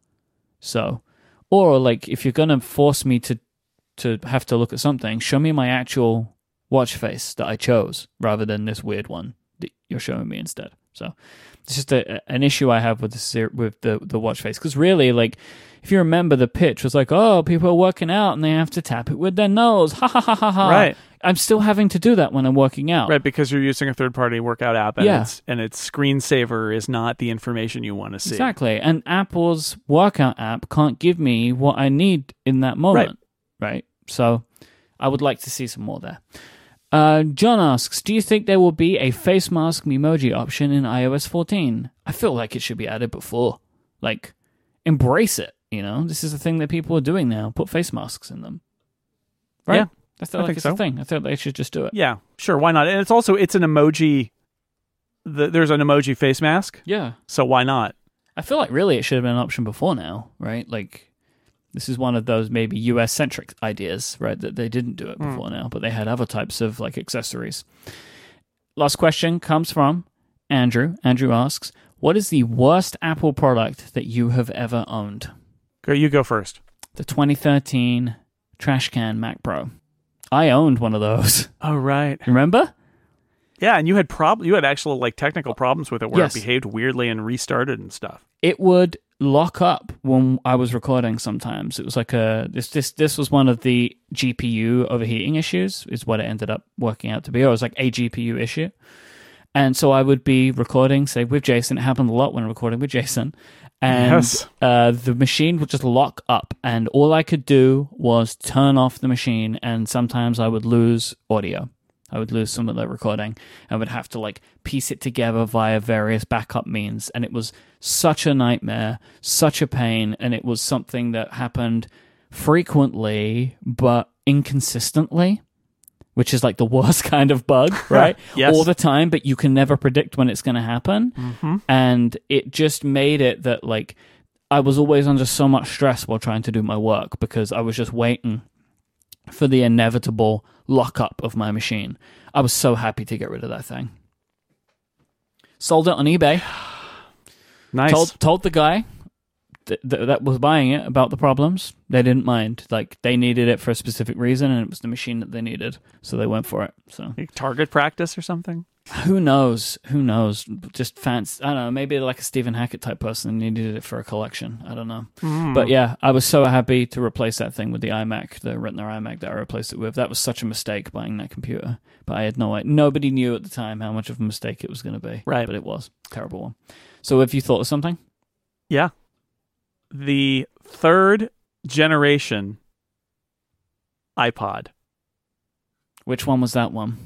So, or like if you're gonna force me to to have to look at something, show me my actual watch face that I chose rather than this weird one that you're showing me instead. So, it's just a, an issue I have with the with the the watch face because really, like, if you remember, the pitch was like, oh, people are working out and they have to tap it with their nose. Ha ha ha ha ha. Right. I'm still having to do that when I'm working out. Right, because you're using a third party workout app and Yeah. its and its screensaver is not the information you want to see. Exactly. And Apple's workout app can't give me what I need in that moment. Right. Right. So I would like to see some more there. Uh, John asks, do you think there will be a face mask emoji option in iOS 14? I feel like it should be added before. Like, embrace it. You know, this is a thing that people are doing now. Put face masks in them. Right? Yeah, I feel I like think it's so. a thing. I feel they should just do it. Yeah, sure, why not? And it's also it's an emoji the, there's an emoji face mask, Yeah. so why not? I feel like really it should have been an option before now, right? Like this is one of those maybe US centric ideas, right? That they didn't do it Hmm. before now, but they had other types of like accessories. Last question comes from Andrew. Andrew asks, "What is the worst Apple product that you have ever owned?" Go you go first. The 2013 trash can Mac Pro. I owned one of those. <laughs> Oh right. Remember? Yeah, and you had prob you had actual like technical problems with it where Yes. it behaved weirdly and restarted and stuff. it would lock up when I was recording sometimes. It was like a this this this was one of the GPU overheating issues is what it ended up working out to be. Or it was like a GPU issue. And so I would be recording, say with Jason. It happened a lot when recording with Jason. And Yes. uh, the machine would just lock up, and all I could do was turn off the machine, and sometimes I would lose audio. I would lose some of the recording. I would have to like piece it together via various backup means. And it was such a nightmare, such a pain. And it was something that happened frequently, but inconsistently, which is like the <laughs> worst kind of bug, <laughs> right? Yes. All the time, but you can never predict when it's going to happen. Mm-hmm. And it just made it that like I was always under so much stress while trying to do my work because I was just waiting for the inevitable lockup of my machine. I was so happy to get rid of that thing. Sold it on eBay. <sighs> <sighs> Nice. Told told the guy th- th- that was buying it about the problems. They didn't mind. Like they needed it for a specific reason, and it was the machine that they needed, so they went for it. So Like target practice or something. who knows? Who knows? Just fancy. I don't know. Maybe like a Stephen Hackett type person needed it for a collection. I don't know. Hmm. But yeah, I was so happy to replace that thing with the iMac, the Retina iMac that I replaced it with. That was such a mistake buying that computer. But I had no idea. Nobody knew at the time how much of a mistake it was going to be. Right. But it was. Terrible one. So have you thought of something? Yeah. The third generation iPod. Which one was that one?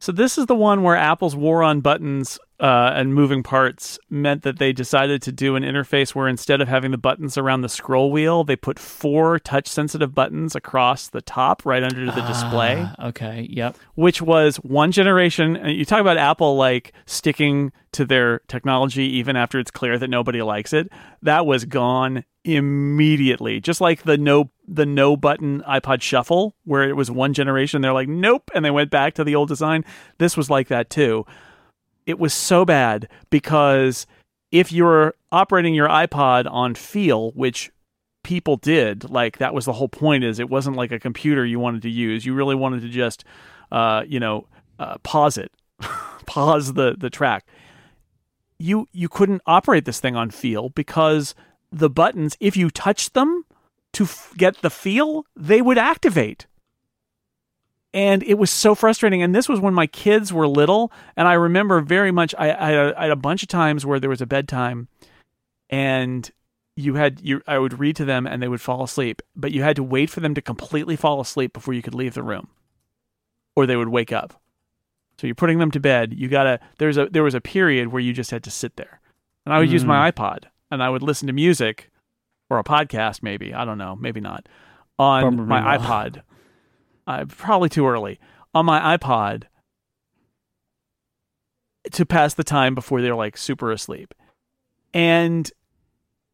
So this is the one where Apple's war on buttons uh, and moving parts meant that they decided to do an interface where instead of having the buttons around the scroll wheel, they put four touch-sensitive buttons across the top, right under the display. Ah, okay. Yep. Which was one generation. and You talk about Apple like sticking to their technology even after it's clear that nobody likes it. That was gone immediately. Just like the no the no button iPod Shuffle, where it was one generation, they're like, nope, and they went back to the old design. This was like that too. It was so bad because if you're operating your iPod on feel, which people did, like that was the whole point is it wasn't like a computer you wanted to use. You really wanted to just uh, you know, uh, pause it. <laughs> pause the the track. You you couldn't operate this thing on feel because the buttons, if you touched them to f- get the feel, they would activate. And it was so frustrating. And this was when my kids were little. And I remember very much, I, I, I had a bunch of times where there was a bedtime and you had you I would read to them and they would fall asleep, but you had to wait for them to completely fall asleep before you could leave the room or they would wake up. So you're putting them to bed. You gotta there's a there was a period where you just had to sit there. And I would use my hmm. iPod and I would listen to music or a podcast maybe, I don't know, maybe not. On Probably my not. iPod. Uh, probably too early. On my iPod to pass the time before they're like super asleep. And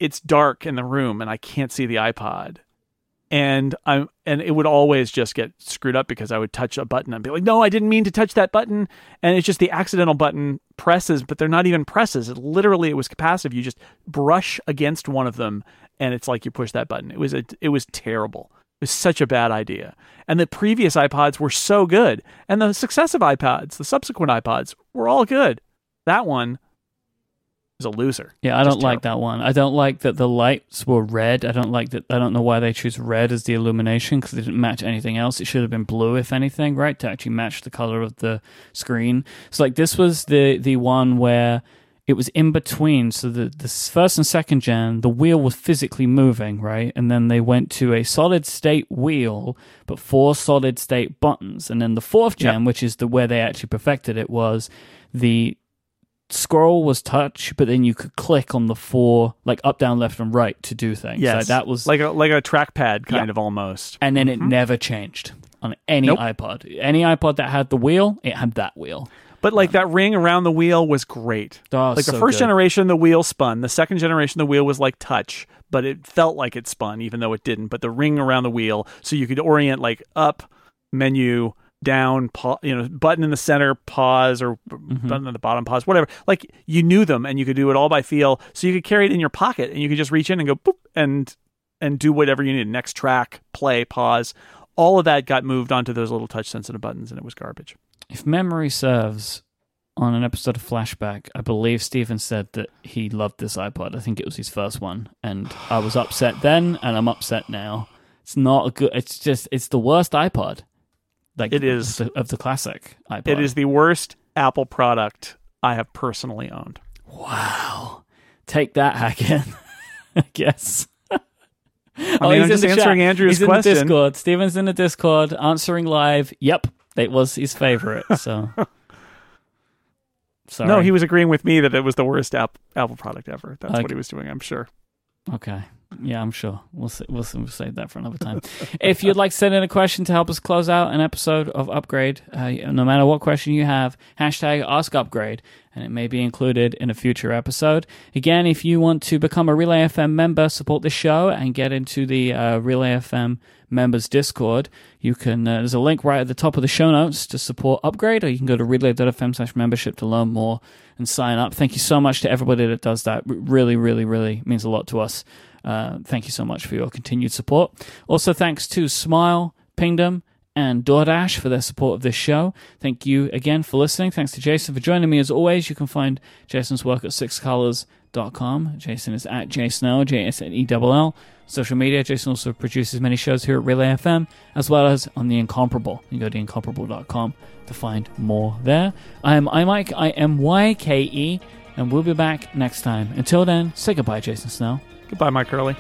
it's dark in the room and I can't see the iPod. And I'm and it would always just get screwed up because I would touch a button and be like, no, I didn't mean to touch that button. And it's just the accidental button presses, but they're not even presses. It literally it was capacitive. You just brush against one of them and it's like you push that button. It was a it was terrible. It was such a bad idea. And the previous iPods were so good. And the successive iPods, the subsequent iPods, were all good. That one is a loser. Yeah, I don't like that one. I don't like that the lights were red. I don't like that. I don't know why they choose red as the illumination because it didn't match anything else. It should have been blue, if anything, right, to actually match the color of the screen. So, like, this was the the one where it was in between. So the the first and second gen, the wheel was physically moving, right, and then they went to a solid state wheel, but four solid state buttons, and then the fourth gen, which is the where they actually perfected it, was the scroll was touch, but then you could click on the four, like up, down, left, and right to do things. Yeah, So that was like a like a trackpad kind Yeah. of almost. and then it mm-hmm. never changed on any Nope. iPod. Any iPod that had the wheel, it had that wheel. But like that ring around the wheel was great. Oh, like the so first good. generation, the wheel spun. The second generation, the wheel was like touch, but it felt like it spun, even though it didn't. But the ring around the wheel, so you could orient like up, menu, down, pa- you know, button in the center, pause, or Mm-hmm. button at the bottom, pause, whatever. Like you knew them, and you could do it all by feel. So you could carry it in your pocket, and you could just reach in and go boop, and and do whatever you needed. Next track, play, pause. All of that got moved onto those little touch sensitive buttons, and it was garbage. If memory serves, on an episode of Flashback, I believe Stephen said that he loved this iPod. I think it was his first one, and I was upset then, and I'm upset now. It's not a good. It's just it's the worst iPod. Like It is. of the, of the classic iPod. It is the worst Apple product I have personally owned. Wow. Take that, Hackett. <laughs> I guess. I oh, mean, I'm just answering Andrew's he's in question. the Discord. Stephen's in the Discord answering live. Yep, it was his favorite. So, <laughs> sorry. No, he was agreeing with me that it was the worst app, Apple product ever. That's Okay. what he was doing, I'm sure. Okay. Yeah, I'm sure. We'll we'll, we'll save that for another time. <laughs> if you'd like to send in a question to help us close out an episode of Upgrade, uh, no matter what question you have, hashtag Ask Upgrade, and it may be included in a future episode. Again, if you want to become a Relay FM member, support the show, and get into the uh, Relay FM members Discord, you can. Uh, there's a link right at the top of the show notes to support Upgrade, or you can go to relay.fm slash membership to learn more and sign up. Thank you so much to everybody that does that. R- really, really, really means a lot to us. Uh, thank you so much for your continued support. Also, thanks to Smile, Pingdom, and DoorDash for their support of this show. Thank you again for listening. Thanks to Jason for joining me as always. You can find Jason's work at sixcolors.com. Jason is at jsnell, J-S-N-E-L-L. Social media, Jason also produces many shows here at Relay FM, as well as on The Incomparable. You can go to incomparable.com to find more there. I am imyke, I M Y K E, and we'll be back next time. Until then, say goodbye, Jason Snell. Goodbye, Myke Hurley.